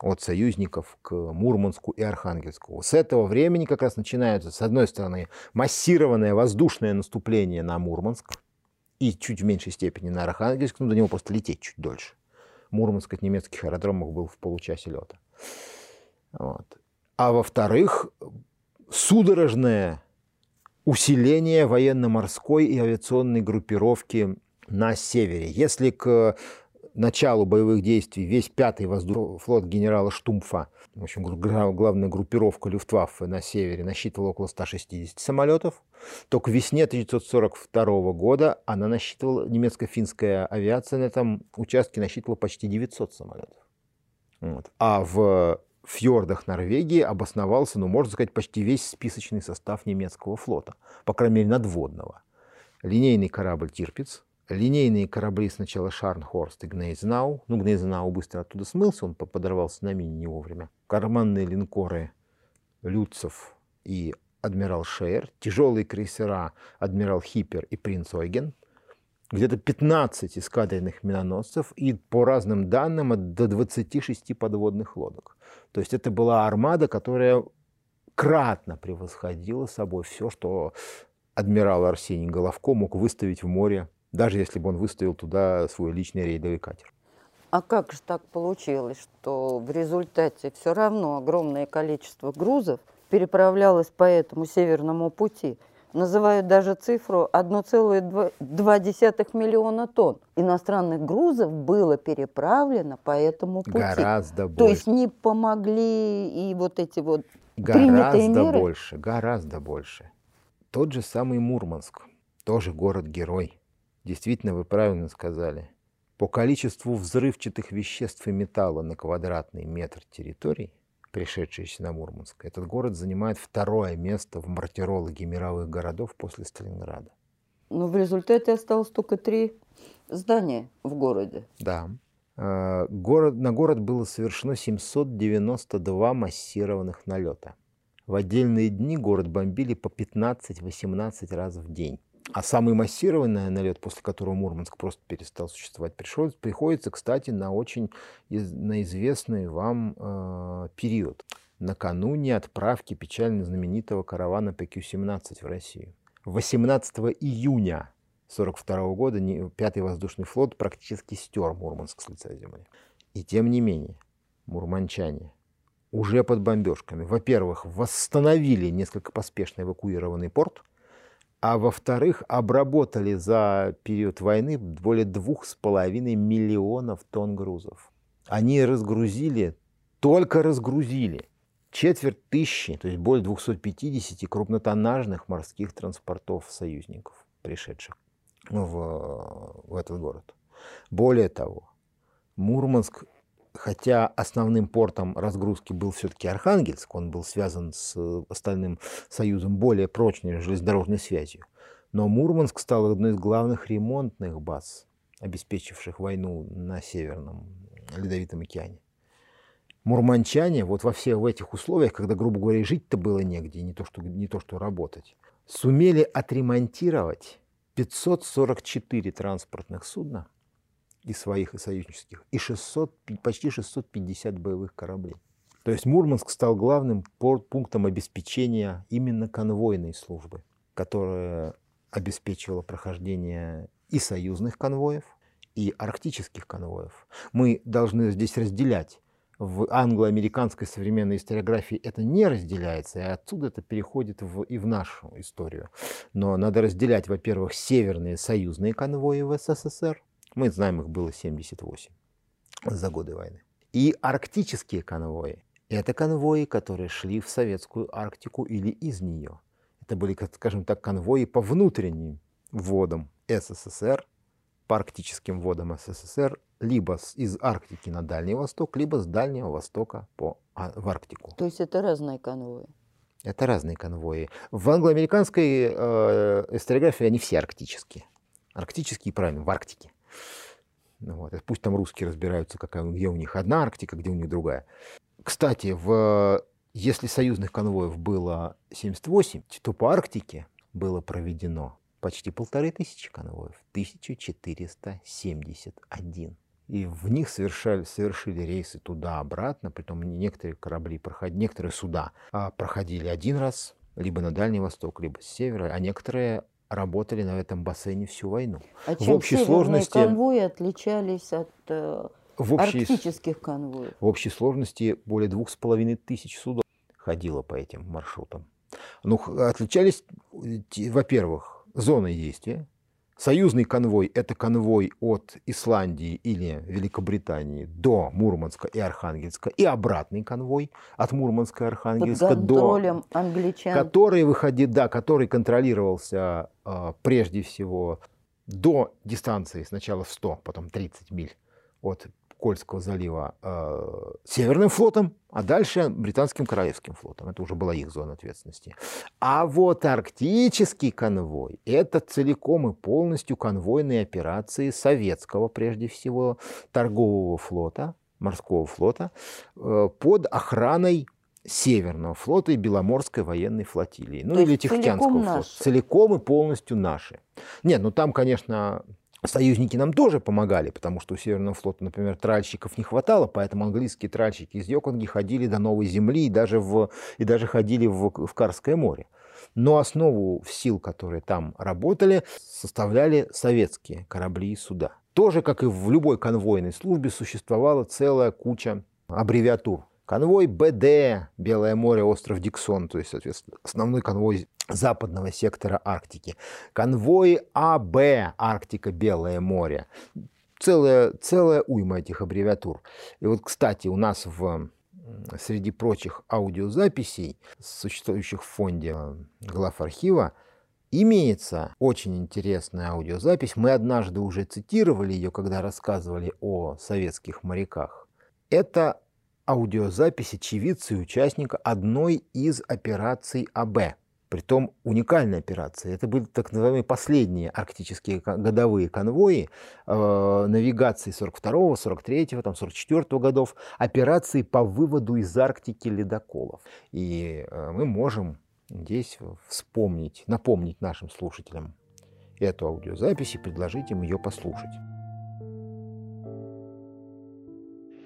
S2: от союзников к Мурманску и Архангельску. С этого времени как раз начинается, с одной стороны, массированное воздушное наступление на Мурманск и чуть в меньшей степени на Архангельск, но до него просто лететь чуть дольше. Мурманск от немецких аэродромов был в получасе лета. Вот. А во-вторых, судорожное усиление военно-морской и авиационной группировки на севере. Если к началу боевых действий весь пятый воздушный флот генерала Штумфа, в общем, главная группировка Люфтваффе на севере насчитывала около 160 самолетов, то к весне 1942 года она насчитывала, немецко-финская авиация на этом участке насчитывала почти 900 самолетов. Вот. А в фьордах Норвегии обосновался, ну, можно сказать, почти весь списочный состав немецкого флота, по крайней мере, надводного. Линейный корабль «Тирпиц», линейные корабли сначала Шарнхорст и Гнейзенау. Ну, Гнейзенау быстро оттуда смылся, он подорвался на мине не вовремя. Карманные линкоры Люцев и адмирал Шейер, тяжелые крейсера адмирал Хиппер и принц Ойген, где-то 15 эскадренных миноносцев и, по разным данным, до 26 подводных лодок. То есть это была армада, которая кратно превосходила собой все, что адмирал Арсений Головко мог выставить в море даже если бы он выставил туда свой личный рейдовый катер.
S3: А как же так получилось, что в результате все равно огромное количество грузов переправлялось по этому северному пути? Называют даже цифру 1,2 миллиона тонн иностранных грузов было переправлено по этому пути.
S2: Гораздо больше.
S3: То есть не помогли и вот эти вот
S2: Гораздо
S3: меры?
S2: больше, гораздо больше. Тот же самый Мурманск, тоже город-герой. Действительно, вы правильно сказали. По количеству взрывчатых веществ и металла на квадратный метр территории, пришедшиеся на Мурманск, этот город занимает второе место в мартирологии мировых городов после Сталинграда.
S3: Но в результате осталось только три здания в городе.
S2: Да. А, город, на город было совершено 792 массированных налета. В отдельные дни город бомбили по 15-18 раз в день. А самый массированный налет, после которого Мурманск просто перестал существовать, пришел, приходится, кстати, на очень на известный вам э, период. Накануне отправки печально знаменитого каравана ПК-17 в Россию. 18 июня 1942 года Пятый воздушный флот практически стер Мурманск с лица земли. И тем не менее, мурманчане уже под бомбежками, во-первых, восстановили несколько поспешно эвакуированный порт – а во-вторых, обработали за период войны более двух с половиной миллионов тонн грузов. Они разгрузили, только разгрузили четверть тысячи, то есть более 250 крупнотоннажных морских транспортов союзников, пришедших в, в этот город. Более того, Мурманск хотя основным портом разгрузки был все-таки Архангельск, он был связан с остальным союзом более прочной железнодорожной связью, но Мурманск стал одной из главных ремонтных баз, обеспечивших войну на Северном Ледовитом океане. Мурманчане вот во всех в этих условиях, когда, грубо говоря, жить-то было негде, не то, что, не то что работать, сумели отремонтировать 544 транспортных судна, и своих, и союзнических, и 600, почти 650 боевых кораблей. То есть Мурманск стал главным пунктом обеспечения именно конвойной службы, которая обеспечивала прохождение и союзных конвоев, и арктических конвоев. Мы должны здесь разделять. В англо-американской современной историографии это не разделяется, и отсюда это переходит в, и в нашу историю. Но надо разделять, во-первых, северные союзные конвои в СССР, мы знаем, их было 78 за годы войны. И арктические конвои. Это конвои, которые шли в советскую Арктику или из нее. Это были, скажем так, конвои по внутренним водам СССР, по арктическим водам СССР, либо из Арктики на Дальний Восток, либо с Дальнего Востока по, а, в Арктику.
S3: То есть это разные конвои?
S2: Это разные конвои. В англоамериканской э, историографии они все арктические. Арктические, правильно, в Арктике. Вот. Пусть там русские разбираются, какая, где у них одна Арктика, где у них другая. Кстати, в, если союзных конвоев было 78, то по Арктике было проведено почти полторы тысячи конвоев, 1471. И в них совершали, совершили рейсы туда-обратно, притом некоторые корабли, проходили, некоторые суда а, проходили один раз, либо на Дальний Восток, либо с севера, а некоторые работали на этом бассейне всю войну.
S3: А чем в общей сложности конвои отличались от э, в общей, арктических конвоев?
S2: В общей сложности более двух с половиной тысяч судов ходило по этим маршрутам. Ну, отличались, во-первых, зоной действия, Союзный конвой – это конвой от Исландии или Великобритании до Мурманска и Архангельска, и обратный конвой от Мурманска и Архангельска
S3: до... англичан.
S2: Который выходит, да, который контролировался э, прежде всего до дистанции сначала в 100, потом 30 миль от Кольского залива э, Северным флотом, а дальше британским Королевским флотом. Это уже была их зона ответственности. А вот арктический конвой – это целиком и полностью конвойные операции советского, прежде всего, торгового флота, морского флота, э, под охраной Северного флота и Беломорской военной флотилии. Ну, То или Тихоокеанского флота. Наши. Целиком и полностью наши. Нет, ну там, конечно, Союзники нам тоже помогали, потому что у Северного флота, например, тральщиков не хватало, поэтому английские тральщики из Йоконги ходили до Новой Земли и даже, в, и даже ходили в, в Карское море. Но основу сил, которые там работали, составляли советские корабли и суда. Тоже, как и в любой конвойной службе, существовала целая куча аббревиатур. Конвой БД, Белое море, остров Диксон, то есть, соответственно, основной конвой западного сектора Арктики. Конвой АБ, Арктика, Белое море. Целая, целая уйма этих аббревиатур. И вот, кстати, у нас в среди прочих аудиозаписей, существующих в фонде глав архива, имеется очень интересная аудиозапись. Мы однажды уже цитировали ее, когда рассказывали о советских моряках. Это аудиозапись очевидца и участника одной из операций АБ. Притом уникальная операция. Это были так называемые последние арктические годовые конвои э, навигации 42-го, 43-го, там, 44-го годов, операции по выводу из Арктики ледоколов. И э, мы можем здесь вспомнить, напомнить нашим слушателям эту аудиозапись и предложить им ее послушать.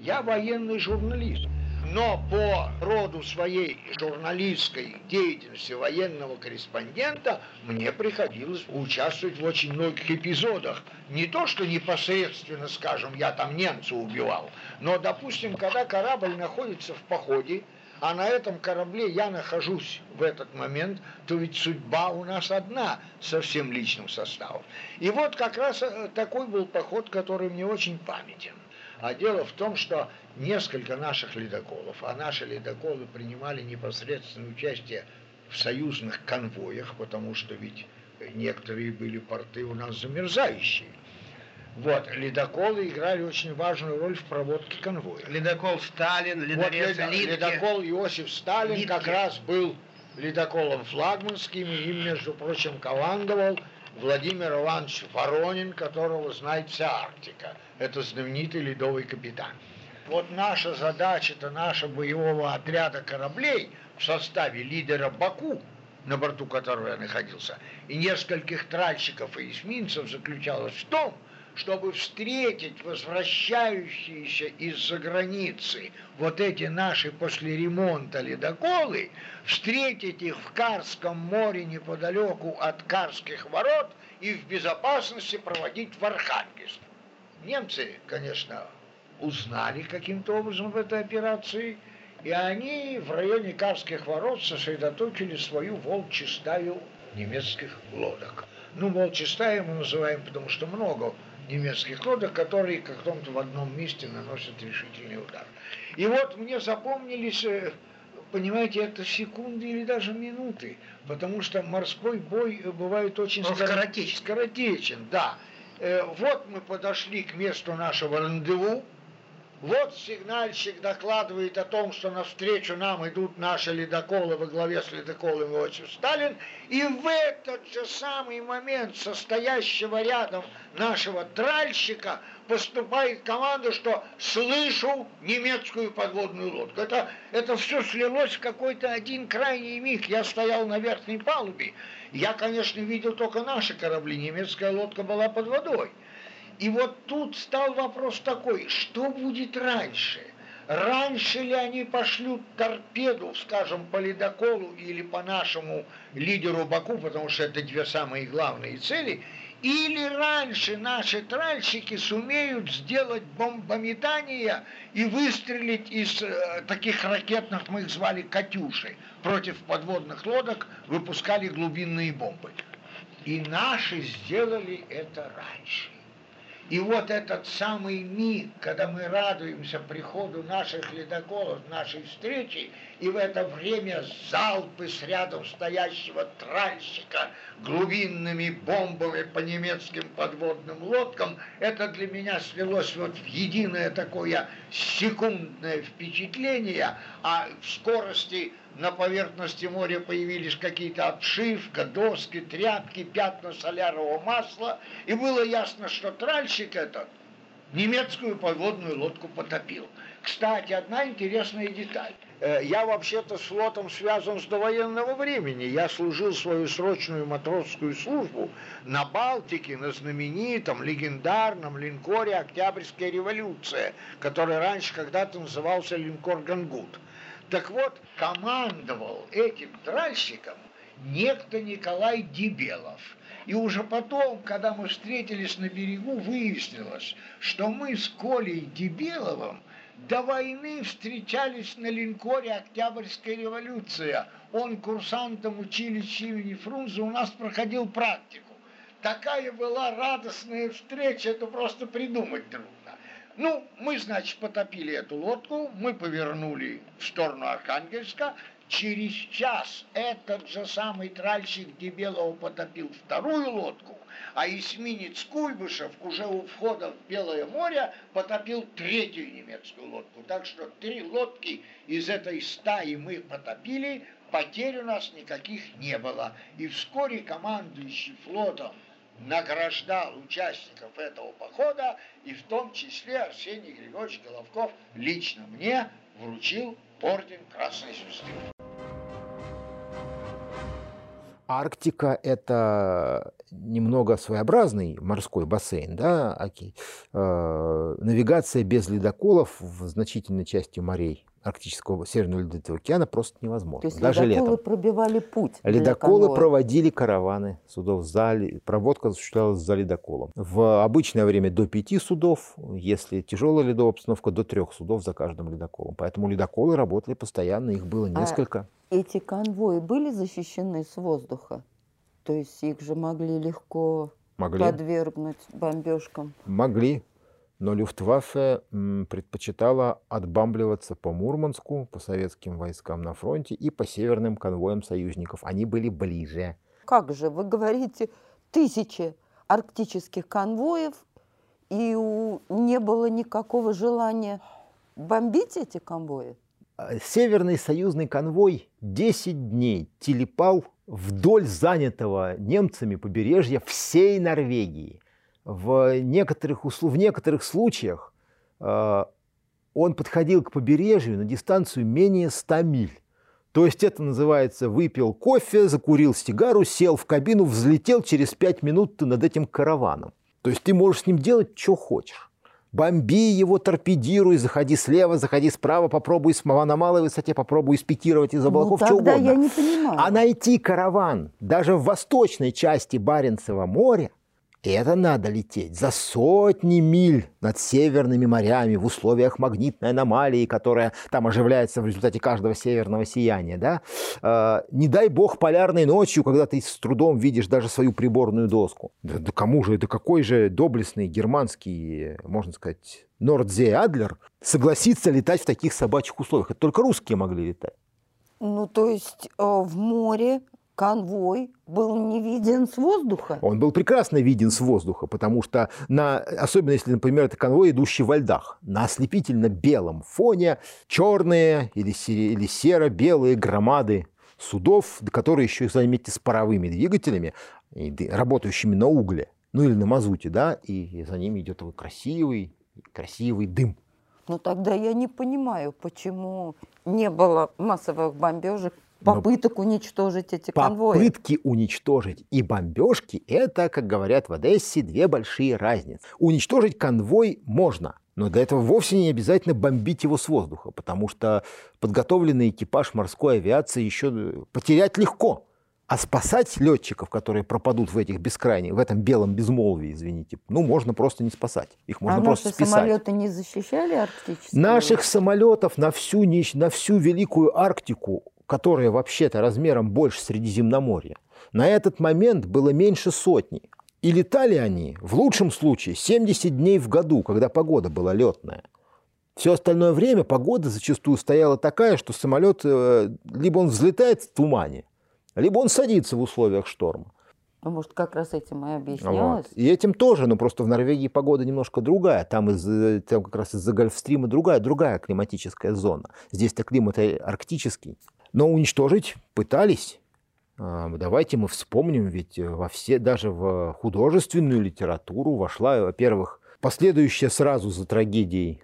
S1: Я военный журналист но по роду своей журналистской деятельности военного корреспондента мне приходилось участвовать в очень многих эпизодах. Не то, что непосредственно, скажем, я там немца убивал, но, допустим, когда корабль находится в походе, а на этом корабле я нахожусь в этот момент, то ведь судьба у нас одна со всем личным составом. И вот как раз э, такой был поход, который мне очень памятен. А дело в том, что несколько наших ледоколов, а наши ледоколы принимали непосредственное участие в союзных конвоях, потому что ведь некоторые были порты у нас замерзающие. Вот, ледоколы играли очень важную роль в проводке конвоя.
S4: Ледокол Сталин, ледорез вот,
S1: лед, Ледокол Иосиф Сталин Литки. как раз был ледоколом флагманским, и им, между прочим, командовал Владимир Иванович Воронин, которого знает вся Арктика. Это знаменитый ледовый капитан. Вот наша задача-то нашего боевого отряда кораблей в составе лидера Баку, на борту которого я находился, и нескольких тральщиков и эсминцев заключалась в том, чтобы встретить возвращающиеся из-за границы вот эти наши после ремонта ледоколы, встретить их в Карском море неподалеку от Карских ворот и в безопасности проводить в Архангельск. Немцы, конечно, узнали каким-то образом в этой операции, и они в районе Карских ворот сосредоточили свою волчью немецких лодок. Ну, волчья стая мы называем, потому что много немецких лодок, которые как то в одном месте наносят решительный удар. И вот мне запомнились, э, понимаете, это секунды или даже минуты, потому что морской бой бывает очень
S4: Он скоротечен.
S1: скоротечен. Да. Э, вот мы подошли к месту нашего рандеву, Вот сигнальщик докладывает о том, что навстречу нам идут наши ледоколы во главе с ледоколом Иосиф Сталин. И в этот же самый момент состоящего рядом нашего тральщика поступает команда, что слышу немецкую подводную лодку. Это, это все слилось в какой-то один крайний миг. Я стоял на верхней палубе. Я, конечно, видел только наши корабли. Немецкая лодка была под водой. И вот тут стал вопрос такой, что будет раньше? Раньше ли они пошлют торпеду, скажем, по ледоколу или по нашему лидеру Баку, потому что это две самые главные цели, или раньше наши тральщики сумеют сделать бомбометание и выстрелить из э, таких ракетных, мы их звали «Катюши», против подводных лодок выпускали глубинные бомбы. И наши сделали это раньше. И вот этот самый миг, когда мы радуемся приходу наших ледоколов, нашей встречи, и в это время залпы с рядом стоящего тральщика глубинными бомбами по немецким подводным лодкам, это для меня слилось вот в единое такое секундное впечатление, а в скорости на поверхности моря появились какие-то обшивка, доски, тряпки, пятна солярового масла, и было ясно, что тральщик этот немецкую подводную лодку потопил. Кстати, одна интересная деталь. Э, я вообще-то с флотом связан с довоенного времени. Я служил свою срочную матросскую службу на Балтике, на знаменитом, легендарном линкоре «Октябрьская революция», который раньше когда-то назывался линкор «Гангут». Так вот, командовал этим тральщиком некто Николай Дебелов. И уже потом, когда мы встретились на берегу, выяснилось, что мы с Колей Дебеловым до войны встречались на линкоре «Октябрьская революция». Он курсантом училища имени Фрунзе у нас проходил практику. Такая была радостная встреча, это просто придумать трудно. Ну, мы, значит, потопили эту лодку, мы повернули в сторону Архангельска. Через час этот же самый тральщик Дебелова потопил вторую лодку, а эсминец Куйбышев уже у входа в Белое море потопил третью немецкую лодку. Так что три лодки из этой стаи мы потопили, потерь у нас никаких не было. И вскоре командующий флотом награждал участников этого похода, и в том числе Арсений Григорьевич Головков лично мне вручил орден Красной Звезды.
S2: Арктика – это немного своеобразный морской бассейн, да, окей. Э, навигация без ледоколов в значительной части морей Арктического Северного Ледовитого океана просто невозможно.
S3: То есть
S2: даже
S3: ледоколы
S2: летом.
S3: пробивали путь
S2: Ледоколы проводили караваны судов, за, проводка осуществлялась за ледоколом. В обычное время до пяти судов, если тяжелая ледовая обстановка, до трех судов за каждым ледоколом. Поэтому ледоколы работали постоянно, их было
S3: А
S2: несколько.
S3: эти конвои были защищены с воздуха? То есть их же могли легко
S2: Могли.
S3: подвергнуть бомбежкам?
S2: Могли. Но Люфтваффе предпочитала отбамбливаться по Мурманску, по советским войскам на фронте и по северным конвоям союзников. Они были ближе.
S3: Как же, вы говорите, тысячи арктических конвоев, и у- не было никакого желания бомбить эти конвои?
S2: А, Северный союзный конвой 10 дней телепал вдоль занятого немцами побережья всей Норвегии. В некоторых, усл- в некоторых случаях э, он подходил к побережью на дистанцию менее 100 миль. То есть это называется выпил кофе, закурил сигару, сел в кабину, взлетел, через 5 минут ты над этим караваном. То есть ты можешь с ним делать, что хочешь. Бомби его, торпедируй, заходи слева, заходи справа, попробуй с на малой высоте, попробуй спикировать из облаков,
S3: ну,
S2: что угодно.
S3: я не понимаю.
S2: А найти караван даже в восточной части Баренцева моря, это надо лететь за сотни миль над северными морями в условиях магнитной аномалии, которая там оживляется в результате каждого северного сияния. Да? Э, не дай бог полярной ночью, когда ты с трудом видишь даже свою приборную доску. Да, да кому же, это какой же доблестный германский, можно сказать, Нордзе Адлер согласится летать в таких собачьих условиях? Это только русские могли летать.
S3: Ну, то есть э, в море конвой был не виден с воздуха?
S2: Он был прекрасно виден с воздуха, потому что, на, особенно если, например, это конвой, идущий во льдах, на ослепительно-белом фоне черные или, или серо-белые громады судов, которые еще, заметьте, с паровыми двигателями, работающими на угле, ну или на мазуте, да, и за ними идет такой красивый, красивый дым.
S3: Ну тогда я не понимаю, почему не было массовых бомбежек попыток Но уничтожить эти конвои.
S2: Попытки уничтожить и бомбежки – это, как говорят в Одессе, две большие разницы. Уничтожить конвой можно, но для этого вовсе не обязательно бомбить его с воздуха, потому что подготовленный экипаж морской авиации еще потерять легко. А спасать летчиков, которые пропадут в этих бескрайних, в этом белом безмолвии, извините, ну, можно просто не спасать. Их можно
S3: а
S2: просто списать.
S3: самолеты не защищали арктические?
S2: Наших самолетов на всю, на всю Великую Арктику которое вообще-то размером больше Средиземноморья, на этот момент было меньше сотни. И летали они, в лучшем случае, 70 дней в году, когда погода была летная. Все остальное время погода зачастую стояла такая, что самолет э, либо он взлетает в тумане, либо он садится в условиях шторма.
S3: Ну, может, как раз этим и объяснялось? Вот.
S2: И этим тоже, но просто в Норвегии погода немножко другая. Там, из, э, там как раз из-за Гольфстрима другая, другая климатическая зона. Здесь-то климат арктический. Но уничтожить пытались. А, давайте мы вспомним, ведь во все, даже в художественную литературу вошла, во-первых, последующая сразу за трагедией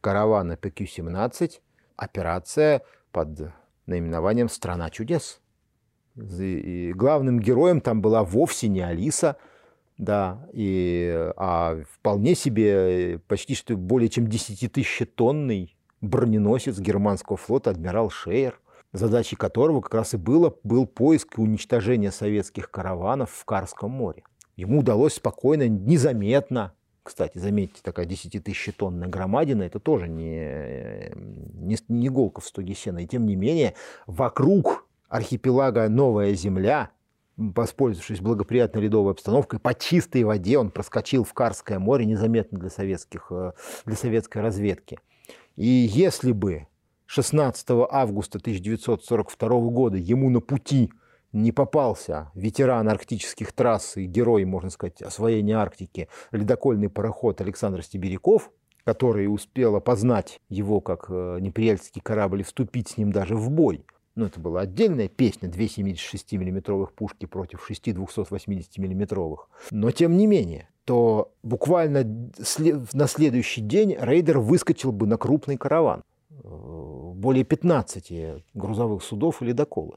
S2: каравана ПК-17 операция под наименованием «Страна чудес». И главным героем там была вовсе не Алиса, да, и, а вполне себе почти что более чем 10-тысячетонный броненосец германского флота адмирал Шейер – задачей которого как раз и было, был поиск и уничтожение советских караванов в Карском море. Ему удалось спокойно, незаметно, кстати, заметьте, такая 10-тысячетонная громадина, это тоже не, не, не иголка в стоге сена. И тем не менее, вокруг архипелага Новая Земля, воспользовавшись благоприятной ледовой обстановкой, по чистой воде он проскочил в Карское море незаметно для, советских, э, для советской разведки. И если бы 16 августа 1942 года ему на пути не попался ветеран арктических трасс и герой, можно сказать, освоения Арктики, ледокольный пароход Александр Стебиряков, который успел опознать его как э, неприятельский корабль и вступить с ним даже в бой. Но ну, это была отдельная песня, две 76 миллиметровых пушки против 6 280 миллиметровых. Но тем не менее, то буквально на следующий день рейдер выскочил бы на крупный караван более 15 грузовых судов и ледоколы.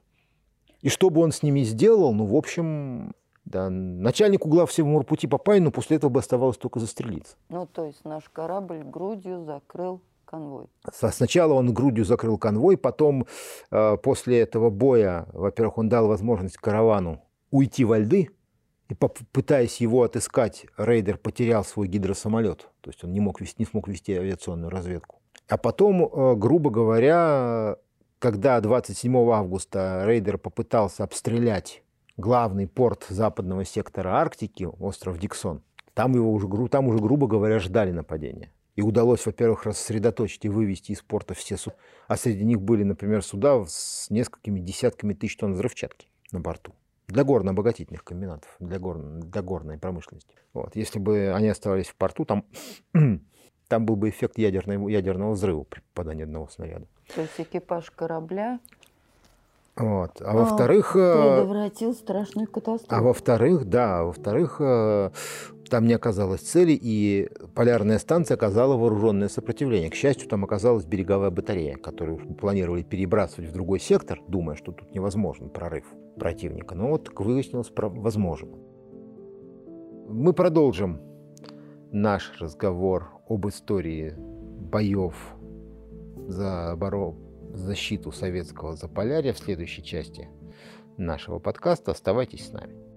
S2: И что бы он с ними сделал, ну, в общем, да, начальнику главсевморпути Папай, но после этого бы оставалось только застрелиться.
S3: Ну, то есть наш корабль грудью закрыл конвой.
S2: Сначала он грудью закрыл конвой, потом э, после этого боя, во-первых, он дал возможность каравану уйти во льды, и пытаясь его отыскать, рейдер потерял свой гидросамолет, то есть он не, мог вести, не смог вести авиационную разведку. А потом, э, грубо говоря, когда 27 августа рейдер попытался обстрелять главный порт западного сектора Арктики, остров Диксон, там, его уже, там уже, грубо говоря, ждали нападения. И удалось, во-первых, рассредоточить и вывести из порта все суда. А среди них были, например, суда с несколькими десятками тысяч тонн взрывчатки на борту. Для горно-обогатительных комбинатов, для, гор... для горной промышленности. Вот. Если бы они оставались в порту, там там был бы эффект ядерного, ядерного взрыва при попадании одного снаряда.
S3: То есть экипаж корабля
S2: вот. А, во-вторых...
S3: Э, предотвратил страшную катастрофу.
S2: А во-вторых, да, во-вторых, э, там не оказалось цели, и полярная станция оказала вооруженное сопротивление. К счастью, там оказалась береговая батарея, которую планировали перебрасывать в другой сектор, думая, что тут невозможен прорыв противника. Но вот выяснилось, возможно. Мы продолжим наш разговор об истории боев за оборон... защиту советского Заполярья в следующей части нашего подкаста. Оставайтесь с нами.